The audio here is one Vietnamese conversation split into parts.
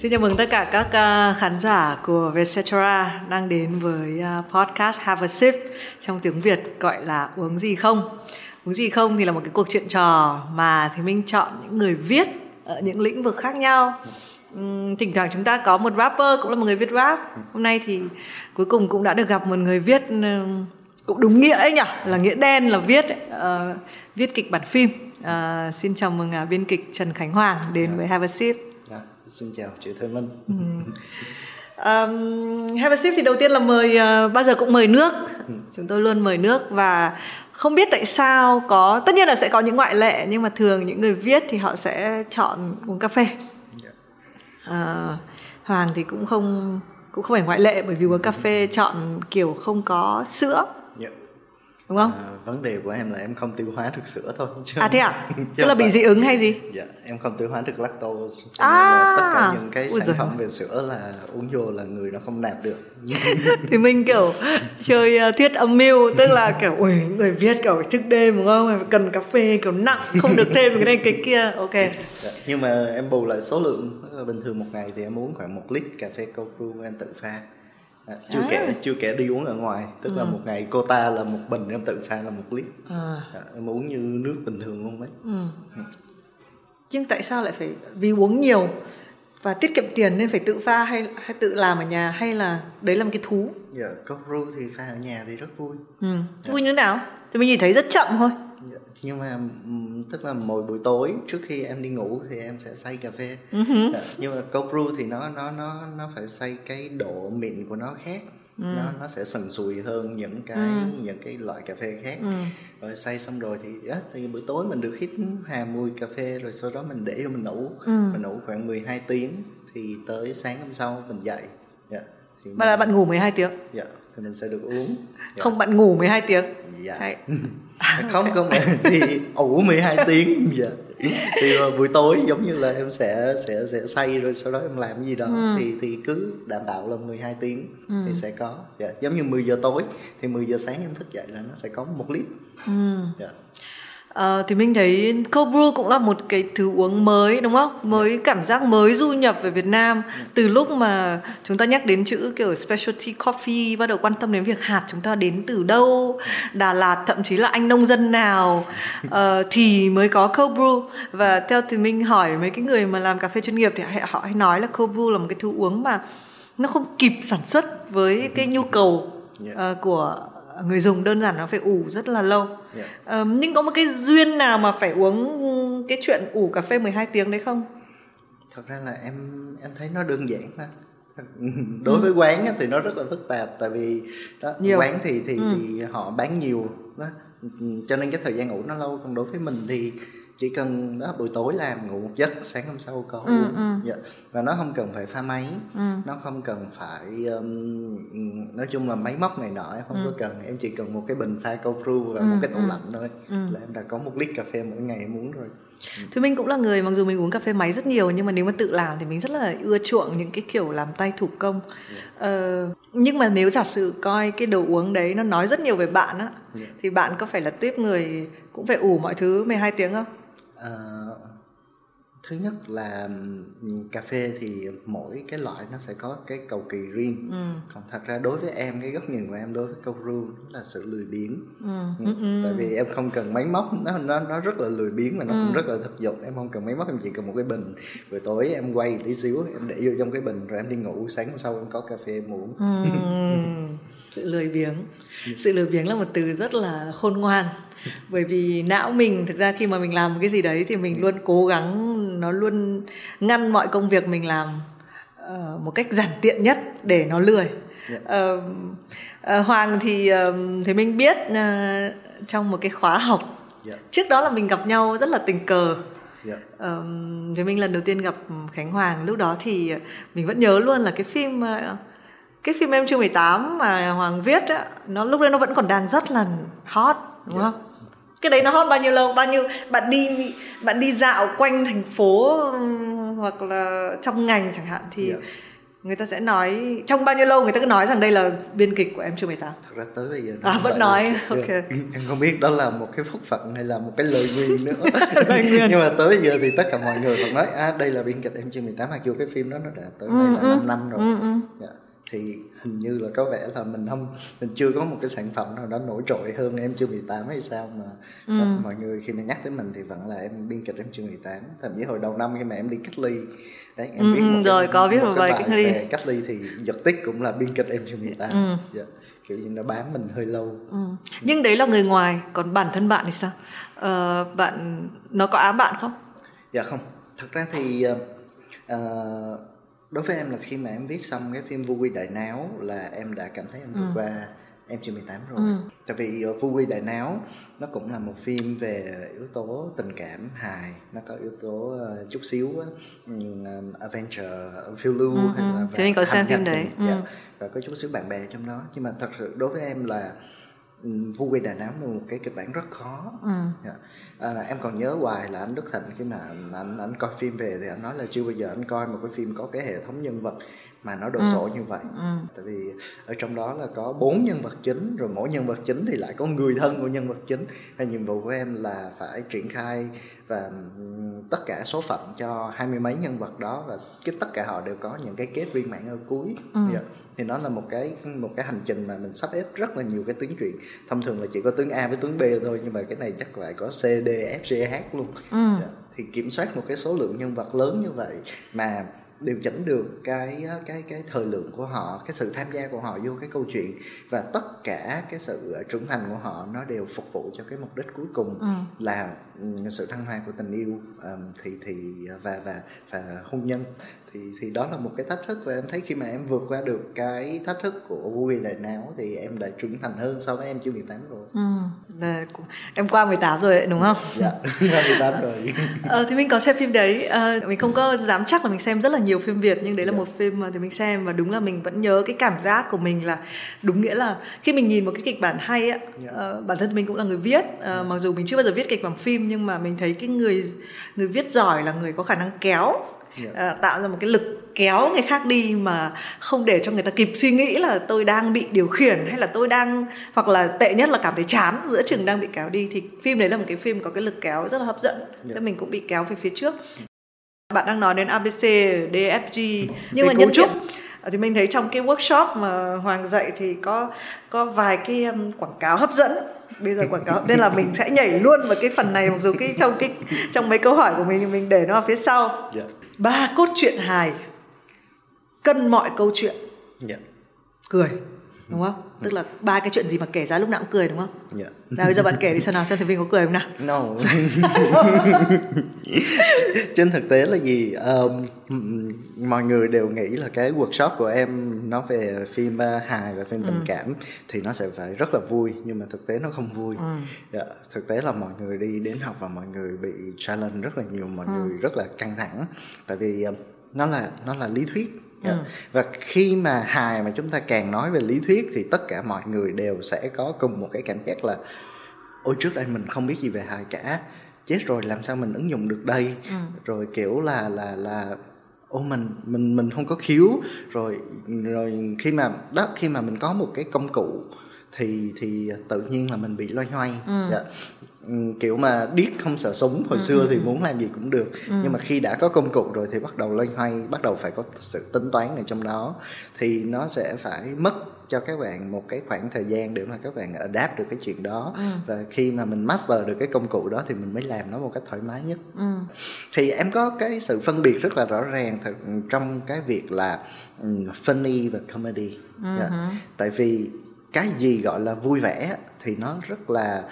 Xin chào mừng tất cả các uh, khán giả của Vietcetera đang đến với uh, podcast Have a Sip trong tiếng Việt gọi là uống gì không. Uống gì không thì là một cái cuộc chuyện trò mà thì mình chọn những người viết ở những lĩnh vực khác nhau. Thỉnh thoảng chúng ta có một rapper cũng là một người viết rap. Hôm nay thì cuối cùng cũng đã được gặp một người viết uh, cũng đúng nghĩa ấy nhỉ, là nghĩa đen là viết uh, viết kịch bản phim. Uh, xin chào mừng uh, biên kịch Trần Khánh Hoàng đến với Have a Sip. Xin chào chị Thơ Minh. Ừ. Um, Have a sip thì đầu tiên là mời uh, bao giờ cũng mời nước. Ừ. Chúng tôi luôn mời nước và không biết tại sao có tất nhiên là sẽ có những ngoại lệ nhưng mà thường những người viết thì họ sẽ chọn uống cà phê. Uh, Hoàng thì cũng không cũng không phải ngoại lệ bởi vì uống cà phê chọn kiểu không có sữa đúng không? À, vấn đề của em là em không tiêu hóa được sữa thôi chứ à thế à? Tức là bị dị ứng hay gì? Dạ em không tiêu hóa được lactose à, tất cả những cái sản giời. phẩm về sữa là uống vô là người nó không nạp được. Thì mình kiểu chơi uh, thiết âm mưu tức là kiểu ui người viết kiểu trước đêm đúng không? Cần cà phê kiểu nặng không được thêm cái này cái kia ok. Dạ, nhưng mà em bù lại số lượng bình thường một ngày thì em uống khoảng một lít cà phê cold brew em tự pha À, chưa à. kể chưa kể đi uống ở ngoài tức ừ. là một ngày cô ta là một bình em tự pha là một lít à. À, em uống như nước bình thường luôn đấy ừ. Ừ. nhưng tại sao lại phải vì uống nhiều và tiết kiệm tiền nên phải tự pha hay hay tự làm ở nhà hay là đấy là một cái thú dạ cold brew thì pha ở nhà thì rất vui ừ. dạ. vui như thế nào thì mình nhìn thấy rất chậm thôi. Nhưng mà tức là mỗi buổi tối trước khi em đi ngủ thì em sẽ xay cà phê uh-huh. nhưng mà cold brew thì nó nó nó nó phải xay cái độ mịn của nó khác ừ. nó nó sẽ sần sùi hơn những cái ừ. những cái loại cà phê khác ừ. rồi xay xong rồi thì đó, thì buổi tối mình được hít hà mùi cà phê rồi sau đó mình để cho mình nấu ừ. mình nấu khoảng 12 tiếng thì tới sáng hôm sau mình dậy yeah. thì mà mình... là bạn ngủ 12 tiếng dạ thì mình sẽ được uống yeah. không bạn ngủ 12 tiếng dạ Hay. không không thì ủ 12 tiếng dạ thì buổi tối giống như là em sẽ sẽ sẽ say rồi sau đó em làm gì đó ừ. thì thì cứ đảm bảo là 12 tiếng ừ. thì sẽ có dạ. giống như 10 giờ tối thì 10 giờ sáng em thức dậy là nó sẽ có một lít ừ. dạ. À, thì mình thấy cold brew cũng là một cái thứ uống mới đúng không? Mới yeah. cảm giác mới du nhập về Việt Nam từ lúc mà chúng ta nhắc đến chữ kiểu specialty coffee bắt đầu quan tâm đến việc hạt chúng ta đến từ đâu, Đà Lạt thậm chí là anh nông dân nào uh, thì mới có cold brew và theo thì mình hỏi mấy cái người mà làm cà phê chuyên nghiệp thì họ hay nói là cold brew là một cái thứ uống mà nó không kịp sản xuất với cái nhu cầu uh, của người dùng đơn giản nó phải ủ rất là lâu yeah. uh, nhưng có một cái duyên nào mà phải uống cái chuyện ủ cà phê 12 tiếng đấy không thật ra là em em thấy nó đơn giản thôi đối ừ. với quán thì nó rất là phức tạp tại vì đó nhiều. quán thì thì, ừ. thì họ bán nhiều đó cho nên cái thời gian ngủ nó lâu còn đối với mình thì chỉ cần đó buổi tối làm ngủ một giấc sáng hôm sau có ừ, ừ. Dạ. và nó không cần phải pha máy ừ. nó không cần phải um, nói chung là máy móc này nọ em không ừ. có cần em chỉ cần một cái bình pha cold brew và ừ, một cái tủ ừ. lạnh thôi ừ. là em đã có một lít cà phê mỗi ngày em uống rồi ừ. Thì mình cũng là người mặc dù mình uống cà phê máy rất nhiều nhưng mà nếu mà tự làm thì mình rất là ưa chuộng những cái kiểu làm tay thủ công. Yeah. Dạ. Ờ, nhưng mà nếu giả sử coi cái đồ uống đấy nó nói rất nhiều về bạn á yeah. Dạ. thì bạn có phải là tiếp người cũng phải ủ mọi thứ 12 tiếng không? Uh, thứ nhất là cà phê thì mỗi cái loại nó sẽ có cái cầu kỳ riêng ừ. còn thật ra đối với em cái góc nhìn của em đối với câu ru là sự lười biếng ừ. Ừ. Ừ. tại vì em không cần máy móc nó nó nó rất là lười biếng mà nó ừ. cũng rất là thực dụng em không cần máy móc em chỉ cần một cái bình buổi tối em quay tí xíu em để vô trong cái bình rồi em đi ngủ sáng hôm sau em có cà phê em uống ừ. sự lười biếng sự lười biếng là một từ rất là khôn ngoan bởi vì não mình thực ra khi mà mình làm một cái gì đấy thì mình luôn cố gắng nó luôn ngăn mọi công việc mình làm uh, một cách giản tiện nhất để nó lười yeah. uh, uh, hoàng thì uh, thì mình biết uh, trong một cái khóa học yeah. trước đó là mình gặp nhau rất là tình cờ Yeah. Um, thì mình lần đầu tiên gặp Khánh Hoàng lúc đó thì mình vẫn nhớ luôn là cái phim cái phim em chưa 18 mà Hoàng viết á nó lúc đấy nó vẫn còn đang rất là hot đúng yeah. không? Cái đấy nó hot bao nhiêu lâu bao nhiêu bạn đi bạn đi dạo quanh thành phố hoặc là trong ngành chẳng hạn thì yeah. người ta sẽ nói trong bao nhiêu lâu người ta cứ nói rằng đây là biên kịch của em chưa 18 thật ra tới bây giờ à vẫn nói ok. Em không biết đó là một cái phúc phận hay là một cái lời nguyền nữa. Nhưng mà tới bây giờ thì tất cả mọi người vẫn nói à đây là biên kịch em chưa 18 mặc dù cái phim đó nó đã tới đây là 5 ừ, năm rồi. Ừ, ừ. Yeah thì hình như là có vẻ là mình không mình chưa có một cái sản phẩm nào đó nổi trội hơn em chưa 18 hay sao mà ừ. mọi người khi mà nhắc tới mình thì vẫn là em biên kịch em chưa 18 thậm chí hồi đầu năm khi mà em đi cách ly đấy em ừ, viết một rồi cái, có viết một, bài cách ly cách ly thì giật tích cũng là biên kịch em chưa 18 ừ. dạ. kiểu như nó bám mình hơi lâu ừ. nhưng đấy là người ngoài còn bản thân bạn thì sao ờ, bạn nó có ám bạn không dạ không thật ra thì uh, đối với em là khi mà em viết xong cái phim Vu Quy Đại Náo là em đã cảm thấy em vượt ừ. qua em chưa 18 rồi ừ. tại vì uh, Vu Quy Đại Náo nó cũng là một phim về yếu tố tình cảm hài nó có yếu tố uh, chút xíu uh, adventure phiêu lưu ừ, hay là ừ. có xem phim đấy ừ. yeah. và có chút xíu bạn bè trong đó nhưng mà thật sự đối với em là Vu Quy Đà Nẵng là một cái kịch bản rất khó ừ. yeah. Dạ. à, em còn nhớ hoài là anh Đức Thịnh khi mà anh anh coi phim về thì anh nói là chưa bao giờ anh coi một cái phim có cái hệ thống nhân vật mà nó đồ ừ. sộ như vậy ừ. tại vì ở trong đó là có bốn nhân vật chính rồi mỗi nhân vật chính thì lại có người thân của nhân vật chính và nhiệm vụ của em là phải triển khai và tất cả số phận cho hai mươi mấy nhân vật đó và cái tất cả họ đều có những cái kết viên mãn ở cuối ừ. yeah. Thì nó là một cái một cái hành trình mà mình sắp xếp rất là nhiều cái tuyến truyện thông thường là chỉ có tuyến A với tuyến B thôi nhưng mà cái này chắc lại có C D F G H luôn ừ. Dạ. thì kiểm soát một cái số lượng nhân vật lớn như vậy mà điều chỉnh được cái cái cái thời lượng của họ cái sự tham gia của họ vô cái câu chuyện và tất cả cái sự trưởng thành của họ nó đều phục vụ cho cái mục đích cuối cùng ừ. là ừ, sự thăng hoa của tình yêu um, thì thì và và và hôn nhân thì thì đó là một cái thách thức và em thấy khi mà em vượt qua được cái thách thức của vui đại não thì em đã trưởng thành hơn so với em chưa 18 rồi. Ừ, là, em qua 18 rồi đúng không? Dạ, qua 18 rồi. ờ, thì mình có xem phim đấy, à, mình không có dám chắc là mình xem rất là nhiều phim Việt nhưng đấy là dạ. một phim mà thì mình xem và đúng là mình vẫn nhớ cái cảm giác của mình là đúng nghĩa là khi mình nhìn một cái kịch bản hay á, dạ. uh, bản thân mình cũng là người viết, uh, dạ. mặc dù mình chưa bao giờ viết kịch bản phim nhưng mà mình thấy cái người người viết giỏi là người có khả năng kéo yeah. Dạ. uh, tạo ra một cái lực kéo người khác đi mà không để cho người ta kịp suy nghĩ là tôi đang bị điều khiển hay là tôi đang hoặc là tệ nhất là cảm thấy chán giữa chừng đang bị kéo đi thì phim đấy là một cái phim có cái lực kéo rất là hấp dẫn yeah. Dạ. mình cũng bị kéo về phía trước bạn đang nói đến ABC, DFG nhưng mà nhân trúc thì mình thấy trong cái workshop mà Hoàng dạy thì có có vài cái um, quảng cáo hấp dẫn bây giờ quảng cáo nên là mình sẽ nhảy luôn vào cái phần này mặc dù cái trong cái trong mấy câu hỏi của mình thì mình để nó ở phía sau yeah. Ba cốt truyện hài cân mọi câu chuyện yeah. Dạ. cười đúng không tức là ba cái chuyện gì mà kể ra lúc nào cũng cười đúng không yeah. Dạ. nào bây giờ bạn kể đi xem nào xem thầy Vinh có cười không nào no trên thực tế là gì um, mọi người đều nghĩ là cái workshop của em nó về phim uh, hài và phim ừ. tình cảm thì nó sẽ phải rất là vui nhưng mà thực tế nó không vui ừ. yeah, dạ, thực tế là mọi người đi đến học và mọi người bị challenge rất là nhiều mọi ừ. người rất là căng thẳng tại vì uh, nó là nó là lý thuyết. Ừ. và khi mà hài mà chúng ta càng nói về lý thuyết thì tất cả mọi người đều sẽ có cùng một cái cảm giác là ôi trước đây mình không biết gì về hài cả chết rồi làm sao mình ứng dụng được đây ừ. rồi kiểu là là là ô mình mình mình không có khiếu rồi rồi khi mà đó khi mà mình có một cái công cụ thì thì tự nhiên là mình bị loay hoay ừ. dạ. Ừ, kiểu mà điếc không sợ súng hồi ừ. xưa thì muốn làm gì cũng được ừ. nhưng mà khi đã có công cụ rồi thì bắt đầu loay hoay bắt đầu phải có sự tính toán ở trong đó thì nó sẽ phải mất cho các bạn một cái khoảng thời gian để mà các bạn adapt được cái chuyện đó ừ. và khi mà mình master được cái công cụ đó thì mình mới làm nó một cách thoải mái nhất ừ. thì em có cái sự phân biệt rất là rõ ràng thật, trong cái việc là um, funny và comedy ừ. yeah. Dạ. tại vì cái gì gọi là vui vẻ thì nó rất là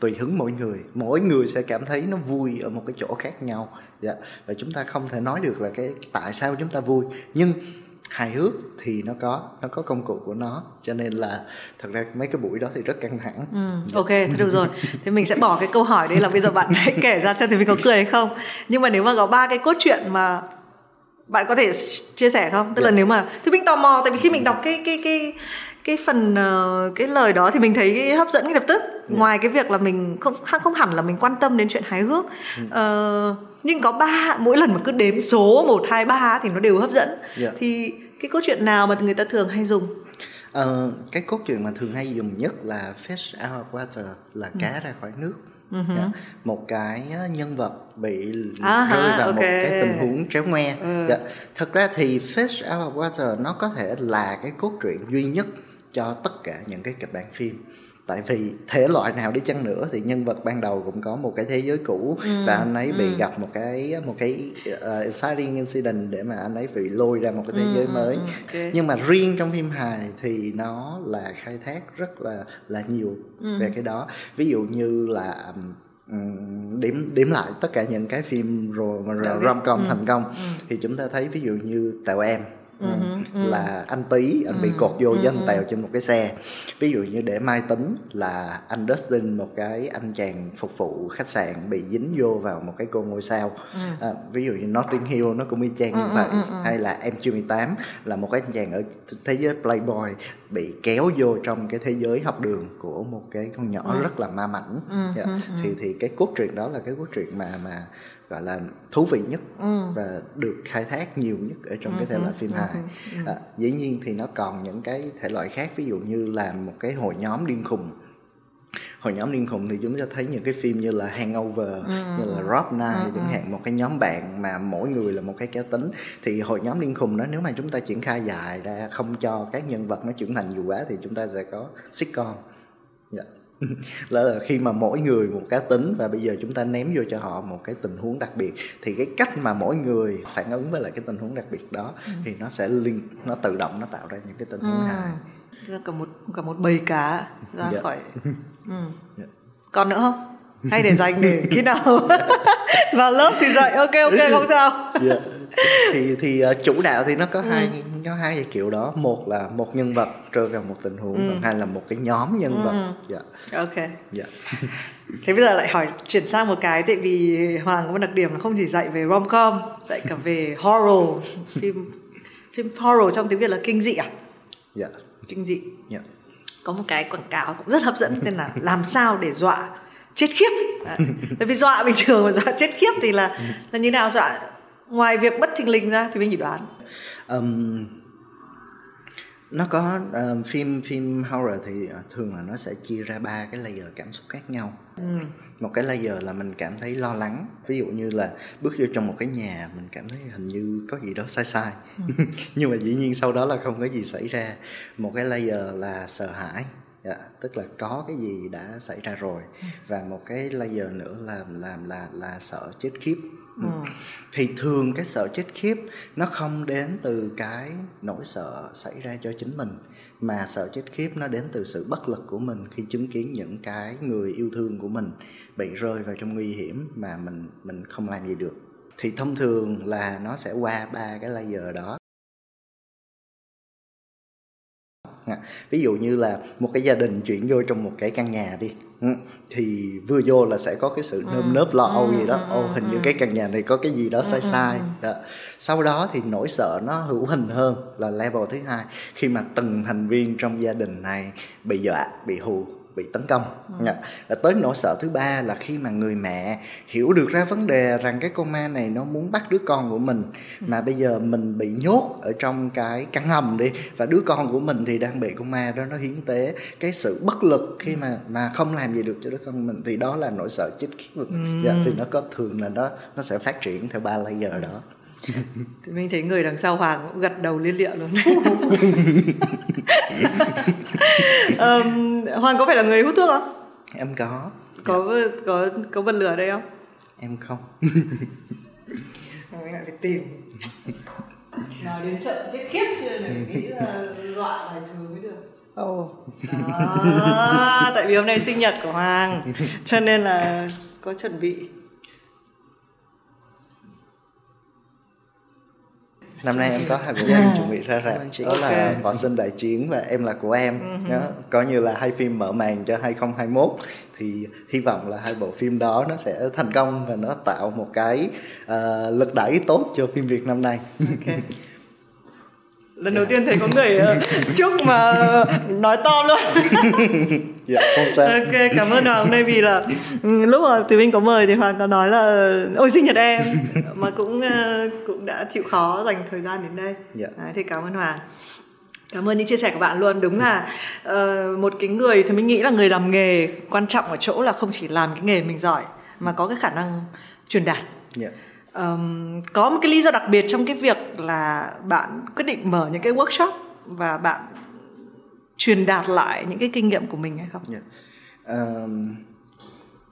tùy hứng mỗi người. Mỗi người sẽ cảm thấy nó vui ở một cái chỗ khác nhau. Dạ. Và chúng ta không thể nói được là cái tại sao chúng ta vui. Nhưng hài hước thì nó có nó có công cụ của nó. Cho nên là thật ra mấy cái buổi đó thì rất căng thẳng. Ừ, ok thế được rồi. Thì mình sẽ bỏ cái câu hỏi đấy là bây giờ bạn hãy kể ra xem thì mình có cười hay không. Nhưng mà nếu mà có ba cái cốt truyện mà bạn có thể chia sẻ không? Tức yeah. là dạ. nếu mà thì mình tò mò tại vì khi mình đọc cái cái cái cái phần uh, cái lời đó thì mình thấy hấp dẫn ngay lập tức yeah. Dạ. ngoài cái việc là mình không không hẳn là mình quan tâm đến chuyện hài hước uh, nhưng có ba mỗi lần mà cứ đếm số một hai ba thì nó đều hấp dẫn yeah. Dạ. thì cái câu chuyện nào mà người ta thường hay dùng uh, cái cốt truyện mà thường hay dùng nhất là fish out of water là cá ừ. ra khỏi nước uh-huh. yeah. một cái nhân vật bị uh-huh, rơi vào okay. một cái tình huống tréo ngoe uh. yeah. thật ra thì fish out of water nó có thể là cái cốt truyện duy nhất cho tất cả những cái kịch bản phim tại vì thể loại nào đi chăng nữa thì nhân vật ban đầu cũng có một cái thế giới cũ ừ, và anh ấy bị ừ. gặp một cái một cái uh, exciting incident để mà anh ấy bị lôi ra một cái thế ừ, giới mới ừ, okay. nhưng mà riêng trong phim hài thì nó là khai thác rất là là nhiều ừ. về cái đó ví dụ như là um, điểm điểm lại tất cả những cái phim rồi rom com ừ. thành công ừ. thì chúng ta thấy ví dụ như tèo em uh-huh, là anh tí anh uh-huh, bị cột vô với anh tèo trên một cái xe ví dụ như để mai tính là anh Dustin một cái anh chàng phục vụ khách sạn bị dính vô vào một cái cô ngôi sao uh-huh. à, ví dụ như Notting Hill nó cũng y chang như vậy uh-huh. hay là em chưa 18 là một cái anh chàng ở thế giới playboy bị kéo vô trong cái thế giới học đường của một cái con nhỏ uh-huh. rất là ma mảnh uh-huh. yeah. thì thì cái cốt truyện đó là cái cốt truyện mà mà gọi là thú vị nhất ừ. và được khai thác nhiều nhất ở trong ừ. cái thể loại phim ừ. hài ừ. à, dĩ nhiên thì nó còn những cái thể loại khác ví dụ như là một cái hội nhóm điên khùng hội nhóm điên khùng thì chúng ta thấy những cái phim như là Hangover ừ. như là Rob Night ừ. chẳng hạn một cái nhóm bạn mà mỗi người là một cái cá tính thì hội nhóm điên khùng đó nếu mà chúng ta triển khai dài ra không cho các nhân vật nó trưởng thành nhiều quá thì chúng ta sẽ có sitcom yeah. Dạ là khi mà mỗi người một cá tính và bây giờ chúng ta ném vô cho họ một cái tình huống đặc biệt thì cái cách mà mỗi người phản ứng với lại cái tình huống đặc biệt đó ừ. thì nó sẽ liên nó tự động nó tạo ra những cái tình huống ừ. hài cả một cả một bầy cá ra yeah. khỏi ừ. Dạ. còn nữa không hay để dành để khi nào vào lớp thì dạy ok ok không sao yeah. Thì thì uh, chủ đạo thì nó có ừ. hai có hai kiểu đó. Một là một nhân vật rơi vào một tình huống ừ. hai là một cái nhóm nhân vật. Ừ. dạ. Ok. Dạ. Thế bây giờ lại hỏi chuyển sang một cái tại vì hoàng có một đặc điểm là không chỉ dạy về rom com dạy cả về horror. Phim phim horror trong tiếng việt là kinh dị à? Dạ. Kinh dị. Dạ. Có một cái quảng cáo cũng rất hấp dẫn tên là làm sao để dọa chết khiếp. Tại vì dọa bình thường mà dọa chết khiếp thì là là như nào? Dọa ngoài việc bất thình lình ra thì mình chỉ đoán. Um, nó có uh, phim phim horror thì uh, thường là nó sẽ chia ra ba cái layer cảm xúc khác nhau. Ừ. một cái layer là mình cảm thấy lo lắng. Ví dụ như là bước vô trong một cái nhà mình cảm thấy hình như có gì đó sai sai. Ừ. nhưng mà dĩ nhiên sau đó là không có gì xảy ra. Một cái layer là sợ hãi. Yeah, dạ, tức là có cái gì đã xảy ra rồi. Ừ. và một cái layer nữa là làm là, là là sợ chết khiếp Ừ. ừ. thì thường cái sợ chết khiếp nó không đến từ cái nỗi sợ xảy ra cho chính mình, mà sợ chết khiếp nó đến từ sự bất lực của mình khi chứng kiến những cái người yêu thương của mình bị rơi vào trong nguy hiểm mà mình mình không làm gì được. Thì thông thường là nó sẽ qua ba cái layer đó. Ví dụ như là một cái gia đình chuyển vô trong một cái căn nhà đi ừ, thì vừa vô là sẽ có cái sự nơm ừ. nớp lo âu gì đó. ừ, ô hình như cái căn nhà này có cái gì đó sai sai. đó. sau đó thì nỗi sợ nó hữu hình hơn là level thứ hai. Khi mà từng thành viên trong gia đình này bị dọa bị hù bị tấn công ừ. Và tới nỗi sợ thứ ba là khi mà người mẹ hiểu được ra vấn đề rằng cái con ma này nó muốn bắt đứa con của mình ừ. mà bây giờ mình bị nhốt ở trong cái căn hầm đi và đứa con của mình thì đang bị con ma đó nó hiến tế cái sự bất lực khi mà mà không làm gì được cho đứa con mình thì đó là nỗi sợ chết khiếp ừ. dạ, thì nó có thường là nó nó sẽ phát triển theo ba layer đó thì mình thấy người đằng sau hoàng cũng gật đầu liên lịa luôn. Um, hoàng có phải là người hút thuốc không? Em có. Có dạ. có có bật lửa đây không? Em không. Mình lại phải tìm. Nào đến trận chết khiếp chưa? Để nghĩ là dọa là thường mới được. Ồ. Oh. À, tại vì hôm nay sinh nhật của Hoàng cho nên là có chuẩn bị năm nay em có hai bộ phim chuẩn bị ra rạp đó là võ sinh đại chiến và em là của em đó. coi như là hai phim mở màn cho 2021 thì hy vọng là hai bộ phim đó nó sẽ thành công và nó tạo một cái uh, lực đẩy tốt cho phim Việt năm nay. Okay. lần đầu tiên thấy có người uh, chúc mà nói to luôn. Dạ không sao. Ok cảm ơn hoàng hôm nay vì là ừ, lúc mà từ minh có mời thì hoàng có nói là ôi sinh nhật em. Mà cũng uh, cũng đã chịu khó dành thời gian đến đây. Dạ. Đấy, thì cảm ơn hoàng. Cảm ơn những chia sẻ của bạn luôn. Đúng là uh, một cái người thì mình nghĩ là người làm nghề quan trọng ở chỗ là không chỉ làm cái nghề mình giỏi mà có cái khả năng truyền đạt. Yeah. Um, có một cái lý do đặc biệt trong cái việc là bạn quyết định mở những cái workshop và bạn truyền đạt lại những cái kinh nghiệm của mình hay không? Yeah. Um,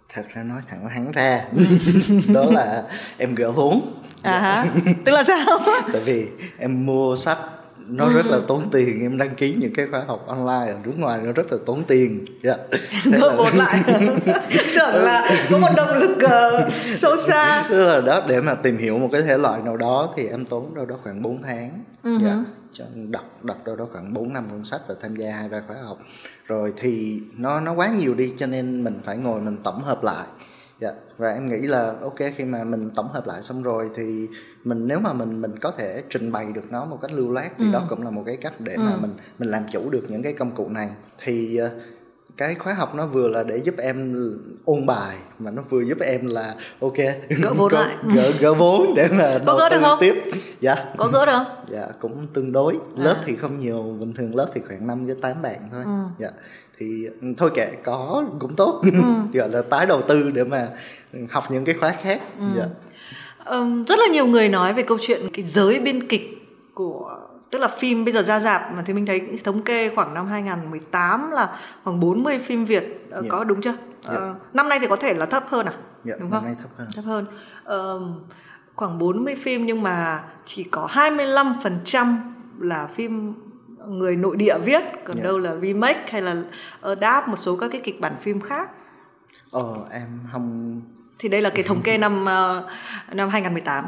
thật ra nói thẳng hắn ra đó là em gỡ vốn à hả? tức là sao tại vì em mua sách nó rất là tốn tiền em đăng ký những cái khóa học online ở nước ngoài nó rất là tốn tiền yeah. gỡ vốn lại tưởng là có một động lực uh, sâu xa tức là đó để mà tìm hiểu một cái thể loại nào đó thì em tốn đâu đó khoảng 4 tháng uh-huh. yeah. cho đọc đọc đâu đó khoảng 4 năm cuốn sách và tham gia hai ba khóa học rồi thì nó nó quá nhiều đi cho nên mình phải ngồi mình tổng hợp lại dạ. Và em nghĩ là ok khi mà mình tổng hợp lại xong rồi thì mình nếu mà mình mình có thể trình bày được nó một cách lưu loát thì ừ. đó cũng là một cái cách để ừ. mà mình mình làm chủ được những cái công cụ này. Thì ờ, cái khóa học nó vừa là để giúp em ôn bài mà nó vừa giúp em là ok gỡ vốn lại. gỡ gỡ vốn để mà có gỡ được không? tiếp. Dạ. Có gỡ được không? Dạ cũng tương đối. Lớp à. thì không nhiều bình thường lớp thì khoảng 5 với 8 bạn thôi. Ừ. dạ thì thôi kệ có cũng tốt ừ. gọi là tái đầu tư để mà học những cái khóa khác ừ. dạ. um, rất là nhiều người nói về câu chuyện cái giới biên kịch của tức là phim bây giờ ra rạp mà thì mình thấy thống kê khoảng năm 2018 là khoảng 40 phim Việt yeah. Ờ, dạ. có đúng chưa? Yeah. Dạ. Uh, năm nay thì có thể là thấp hơn à? Yeah, dạ, đúng không? Năm nay thấp hơn. Thấp hơn. Uh, khoảng 40 phim nhưng mà chỉ có 25% là phim người nội địa viết còn yeah. đâu là remake hay là adapt một số các cái kịch bản phim khác ờ em không thì đây là cái thống kê năm uh, năm 2018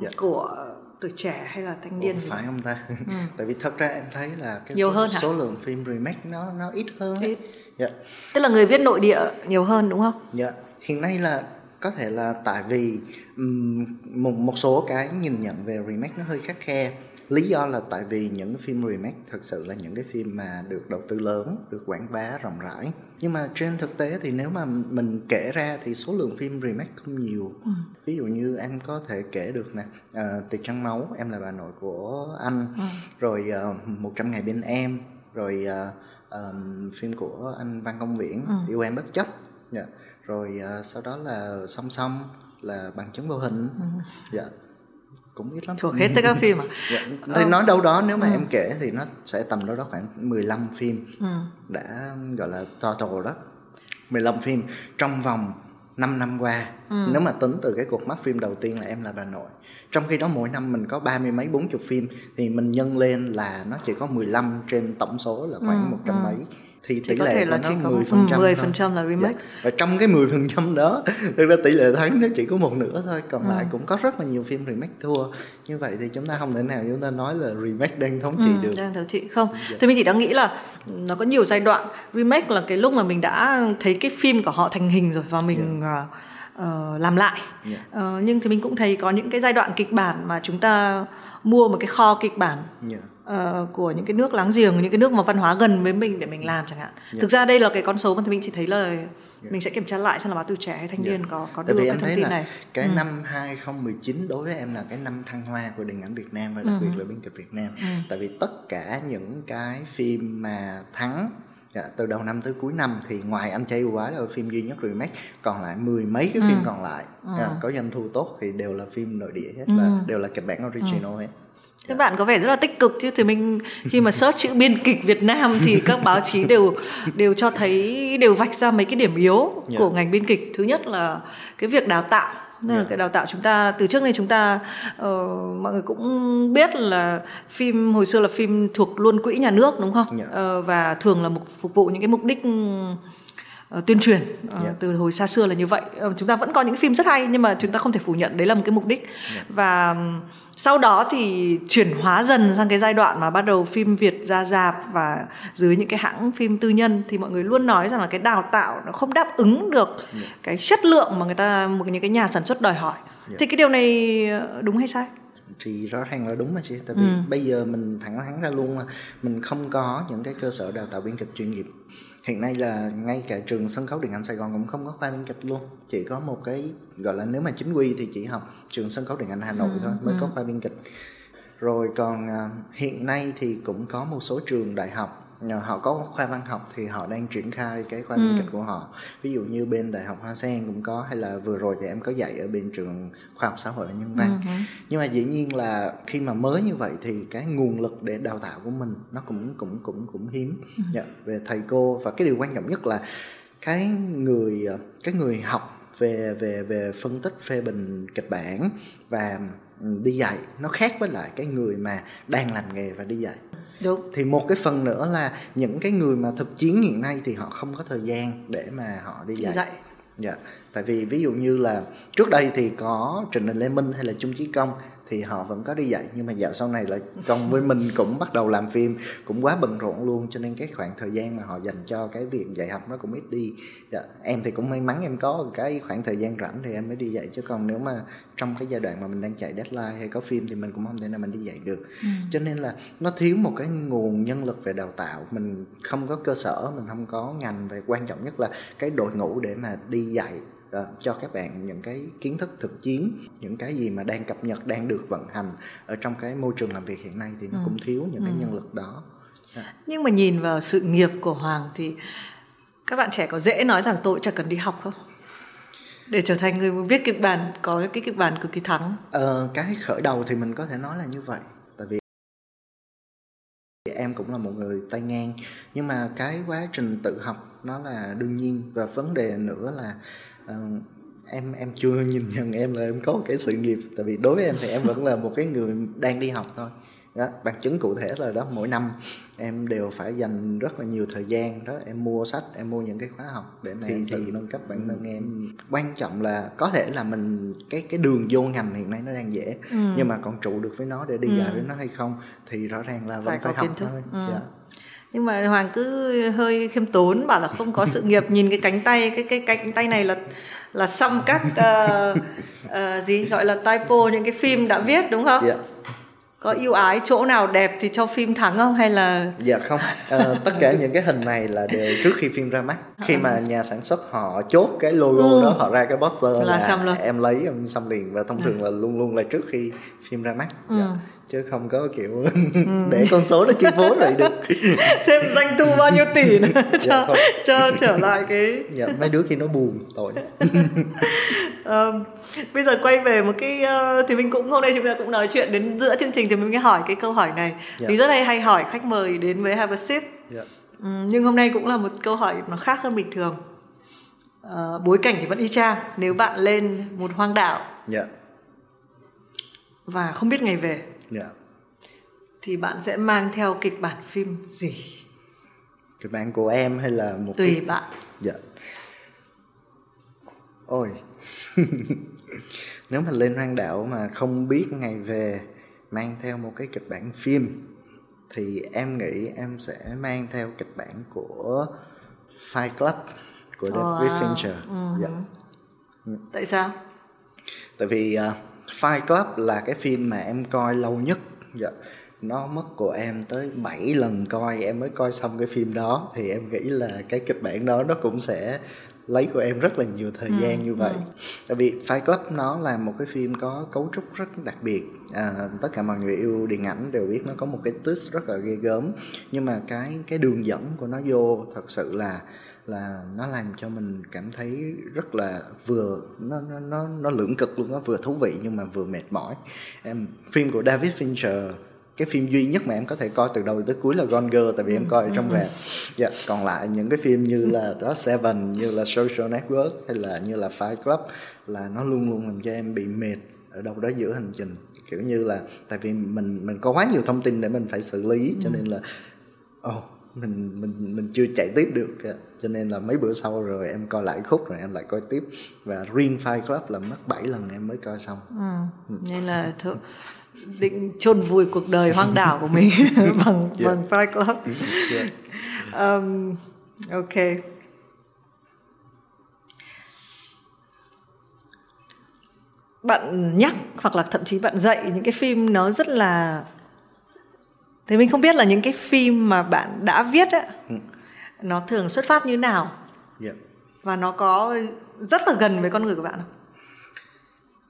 yeah. của tuổi trẻ hay là thanh niên Ủa, phải không ta ừ. tại vì thật ra em thấy là cái nhiều số, hơn hả? số lượng phim remake nó nó ít hơn ít. Yeah. tức là người viết nội địa nhiều hơn đúng không dạ yeah. hiện nay là có thể là tại vì um, một một số cái nhìn nhận về remake nó hơi khắc khe lý do là tại vì những phim remake thật sự là những cái phim mà được đầu tư lớn được quảng bá rộng rãi nhưng mà trên thực tế thì nếu mà mình kể ra thì số lượng phim remake không nhiều ừ. ví dụ như em có thể kể được nè à, tiệc trăng máu em là bà nội của anh ừ. rồi một uh, trăm ngày bên em rồi uh, um, phim của anh văn công viễn ừ. yêu em bất chấp yeah. Dạ. rồi uh, sau đó là song song là bằng chứng vô hình ừ. dạ cũng ít lắm thuộc hết tất các phim à dạ. thì ờ. nói đâu đó nếu mà ừ. em kể thì nó sẽ tầm đâu đó khoảng 15 phim ừ. đã gọi là total đó 15 phim trong vòng 5 năm qua ừ. nếu mà tính từ cái cuộc mắt phim đầu tiên là em là bà nội trong khi đó mỗi năm mình có ba mươi mấy bốn chục phim thì mình nhân lên là nó chỉ có 15 trên tổng số là khoảng một ừ. trăm ừ. mấy thì tỷ lệ của nó 10 phần trăm 10 phần trăm là remake dạ. và trong cái 10 phần trăm đó thực ra tỷ lệ thắng nó chỉ có một nửa thôi còn ừ. lại cũng có rất là nhiều phim remake thua như vậy thì chúng ta không thể nào chúng ta nói là remake đang thống trị ừ, được đang thống trị không dạ. thì mình chỉ đang nghĩ là nó có nhiều giai đoạn remake là cái lúc mà mình đã thấy cái phim của họ thành hình rồi và mình. Dạ. Uh, làm lại yeah. uh, nhưng thì mình cũng thấy có những cái giai đoạn kịch bản mà chúng ta mua một cái kho kịch bản yeah uh, của những cái nước láng giềng những cái nước mà văn hóa gần với mình để mình làm chẳng hạn yeah. thực ra đây là cái con số mà mình chỉ thấy là yeah. mình sẽ kiểm tra lại xem là báo tuổi trẻ hay thanh niên yeah. có có đưa cái thông tin này cái ừ. năm 2019 đối với em là cái năm thăng hoa của điện ảnh Việt Nam và đặc ừ. biệt là biên kịch Việt Nam ừ. tại vì tất cả những cái phim mà thắng Dạ, từ đầu năm tới cuối năm thì ngoài anh trai quái là phim duy nhất remake còn lại mười mấy cái phim ừ. còn lại ừ. dạ, có doanh thu tốt thì đều là phim nội địa hết ừ. và đều là kịch bản original ừ. hết các bạn có vẻ rất là tích cực chứ thì mình khi mà search chữ biên kịch Việt Nam thì các báo chí đều đều cho thấy đều vạch ra mấy cái điểm yếu yeah. Dạ. của ngành biên kịch thứ nhất là cái việc đào tạo nên là dạ. cái đào tạo chúng ta từ trước nay chúng ta uh, mọi người cũng biết là phim hồi xưa là phim thuộc luôn quỹ nhà nước đúng không yeah. Uh, và thường là mục phục vụ những cái mục đích tuyên truyền uh, yeah. từ hồi xa xưa là như vậy uh, chúng ta vẫn có những phim rất hay nhưng mà chúng ta không thể phủ nhận đấy là một cái mục đích yeah. và sau đó thì chuyển hóa dần sang cái giai đoạn mà bắt đầu phim Việt ra dạp và dưới những cái hãng phim tư nhân thì mọi người luôn nói rằng là cái đào tạo nó không đáp ứng được yeah. cái chất lượng mà người ta một những cái nhà sản xuất đòi hỏi yeah. thì cái điều này đúng hay sai thì rõ ràng là đúng mà chị tại vì ừ. bây giờ mình thẳng thắn ra luôn là mình không có những cái cơ sở đào tạo biên kịch chuyên nghiệp hiện nay là ngay cả trường sân khấu điện ảnh Sài Gòn cũng không có khoa biên kịch luôn chỉ có một cái gọi là nếu mà chính quy thì chỉ học trường sân khấu điện ảnh Hà Nội ừ, thôi mới ừ. có khoa biên kịch rồi còn uh, hiện nay thì cũng có một số trường đại học họ có khoa văn học thì họ đang triển khai cái khoa biên ừ. kịch của họ ví dụ như bên đại học hoa sen cũng có hay là vừa rồi thì em có dạy ở bên trường khoa học xã hội và nhân văn ừ. nhưng mà dĩ nhiên là khi mà mới như vậy thì cái nguồn lực để đào tạo của mình nó cũng cũng cũng cũng hiếm ừ. dạ, về thầy cô và cái điều quan trọng nhất là cái người cái người học về về về phân tích phê bình kịch bản và ừ, đi dạy nó khác với lại cái người mà đang làm nghề và đi dạy Đúng. thì một cái phần nữa là những cái người mà thực chiến hiện nay thì họ không có thời gian để mà họ đi dạy, dạy. dạ tại vì ví dụ như là trước đây thì có Trịnh Đình Lê Minh hay là Trung Chí Công thì họ vẫn có đi dạy. Nhưng mà dạo sau này là công với mình cũng bắt đầu làm phim cũng quá bận rộn luôn. Cho nên cái khoảng thời gian mà họ dành cho cái việc dạy học nó cũng ít đi. Dạ, em thì cũng may mắn em có cái khoảng thời gian rảnh thì em mới đi dạy. Chứ còn nếu mà trong cái giai đoạn mà mình đang chạy deadline hay có phim thì mình cũng không thể nào mình đi dạy được. Ừ. cho nên là nó thiếu một cái nguồn nhân lực về đào tạo. Mình không có cơ sở mình không có ngành. Về quan trọng nhất là cái đội ngũ để mà đi dạy uh, cho các bạn những cái kiến thức thực chiến những cái gì mà đang cập nhật đang được vận hành ở trong cái môi trường làm việc hiện nay thì nó ừ. cũng thiếu những ừ. cái nhân lực đó à. nhưng mà nhìn vào sự nghiệp của hoàng thì các bạn trẻ có dễ nói rằng tôi chẳng cần đi học không để trở thành người viết kịch bản có cái kịch bản cực kỳ thắng ờ, cái khởi đầu thì mình có thể nói là như vậy tại vì em cũng là một người tay ngang nhưng mà cái quá trình tự học nó là đương nhiên và vấn đề nữa là uh, em em chưa nhìn nhận em là em có một cái sự nghiệp tại vì đối với em thì em vẫn là một cái người đang đi học thôi đó, bằng chứng cụ thể là đó mỗi năm em đều phải dành rất là nhiều thời gian đó em mua sách em mua những cái khóa học để mà thì, em tự thì nâng cấp bản thân em quan trọng là có thể là mình cái cái đường vô ngành hiện nay nó đang dễ ừ. nhưng mà còn trụ được với nó để đi ừ. dài với nó hay không thì rõ ràng là vẫn phải, phải học thôi ừ. yeah dạ nhưng mà hoàng cứ hơi khiêm tốn bảo là không có sự nghiệp nhìn cái cánh tay cái cái cánh tay này là là xăm các uh, uh, gì gọi là typo những cái phim đã viết đúng không yeah. Dạ. có yêu ái chỗ nào đẹp thì cho phim thắng không hay là dạ không à, tất cả những cái hình này là đều trước khi phim ra mắt khi mà nhà sản xuất họ chốt cái logo ừ. đó họ ra cái poster là, là luôn. em lấy em xăm liền và thông thường ừ. là luôn luôn là trước khi phim ra mắt ừ. dạ chứ không có kiểu ừ. để con số nó chi phối vậy được thêm doanh thu bao nhiêu tỷ nữa cho dạ, cho trở lại cái dạ, mấy đứa khi nó buồn tội um, bây giờ quay về một cái uh, thì mình cũng hôm nay chúng ta cũng nói chuyện đến giữa chương trình thì mình mới hỏi cái câu hỏi này dạ. vì rất hay hay hỏi khách mời đến với Have a Sip dạ. um, nhưng hôm nay cũng là một câu hỏi nó khác hơn bình thường uh, bối cảnh thì vẫn y chang nếu bạn lên một hoang đảo dạ. và không biết ngày về yeah. Dạ. thì bạn sẽ mang theo kịch bản phim gì kịch bản của em hay là một tùy cái... bạn dạ ôi nếu mà lên hoang đảo mà không biết ngày về mang theo một cái kịch bản phim thì em nghĩ em sẽ mang theo kịch bản của Fight Club của David oh, Fincher. Uh-huh. Dạ. Tại sao? Tại vì uh, Fight Club là cái phim mà em coi lâu nhất. Dạ. nó mất của em tới 7 lần coi em mới coi xong cái phim đó. Thì em nghĩ là cái kịch bản đó nó cũng sẽ lấy của em rất là nhiều thời ừ, gian như vậy. Ừ. tại vì Fight Club nó là một cái phim có cấu trúc rất đặc biệt. À, tất cả mọi người yêu điện ảnh đều biết nó có một cái twist rất là ghê gớm. Nhưng mà cái cái đường dẫn của nó vô thật sự là là nó làm cho mình cảm thấy rất là vừa nó nó nó nó lưỡng cực luôn nó vừa thú vị nhưng mà vừa mệt mỏi. Em phim của David Fincher cái phim duy nhất mà em có thể coi từ đầu tới cuối là Gone Girl tại vì em coi ở trong rạp. Dạ còn lại những cái phim như là đó Seven như là Social Network hay là như là Fight Club là nó luôn luôn làm cho em bị mệt ở đâu đó giữa hành trình. Kiểu như là tại vì mình mình có quá nhiều thông tin để mình phải xử lý cho nên là oh, mình mình mình chưa chạy tiếp được cho nên là mấy bữa sau rồi em coi lại khúc rồi em lại coi tiếp và Green Fight Club là mất 7 lần em mới coi xong ừ. Ừ. nên là th- định chôn vùi cuộc đời hoang đảo của mình bằng yeah. bằng Fight Club yeah. um, ok bạn nhắc hoặc là thậm chí bạn dạy những cái phim nó rất là thì mình không biết là những cái phim mà bạn đã viết á ừ. nó thường xuất phát như nào yeah. Dạ. và nó có rất là gần với con người của bạn không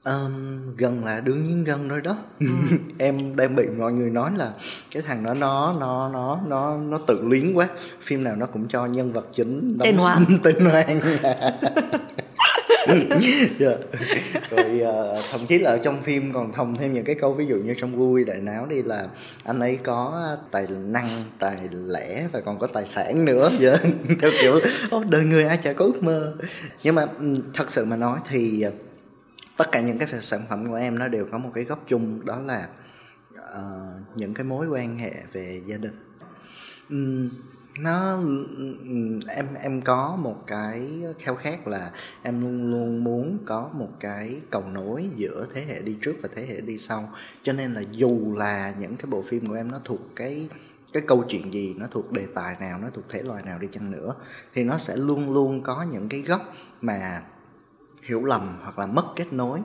Um, gần là đương nhiên gần rồi đó ừ. em đang bị mọi người nói là cái thằng đó nó nó nó nó nó tự luyến quá phim nào nó cũng cho nhân vật chính tên hoàng tên hoàng yeah. Dạ. rồi uh, thậm chí là ở trong phim còn thông thêm những cái câu ví dụ như trong vui đại náo đi là anh ấy có tài năng tài lẻ và còn có tài sản nữa yeah. Dạ. theo kiểu đời người ai chả có ước mơ nhưng mà ừ, thật sự mà nói thì ờ, tất cả những cái sản phẩm của em nó đều có một cái góc chung đó là uh, những cái mối quan hệ về gia đình um, nó ừ, em em có một cái khao khát là em luôn luôn muốn có một cái cầu nối giữa thế hệ đi trước và thế hệ đi sau. Cho nên là dù là những cái bộ phim của em nó thuộc cái cái câu chuyện gì, nó thuộc đề tài nào, nó thuộc thể loại nào đi chăng nữa, thì nó sẽ luôn luôn có những cái góc mà hiểu lầm hoặc là mất kết nối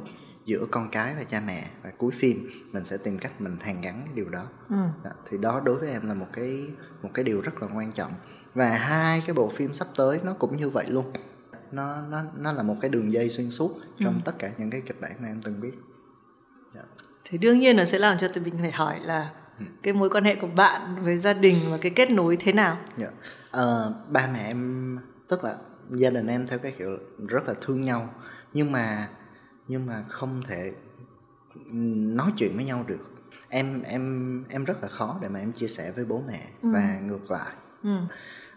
giữa con cái và cha mẹ và cuối phim mình sẽ tìm cách mình hàn gắn cái điều đó ừ. đó, thì đó đối với em là một cái một cái điều rất là quan trọng và hai cái bộ phim sắp tới nó cũng như vậy luôn nó nó nó là một cái đường dây xuyên suốt trong ừ. tất cả những cái kịch bản mà em từng biết yeah. Dạ. thì đương nhiên là sẽ làm cho tụi mình phải hỏi là ừ. cái mối quan hệ của bạn với gia đình và cái kết nối thế nào yeah. Dạ. ờ, ba mẹ em tức là gia đình em theo cái kiểu rất là thương nhau nhưng mà nhưng mà không thể nói chuyện với nhau được em em em rất là khó để mà em chia sẻ với bố mẹ ừ. và ngược lại ừ.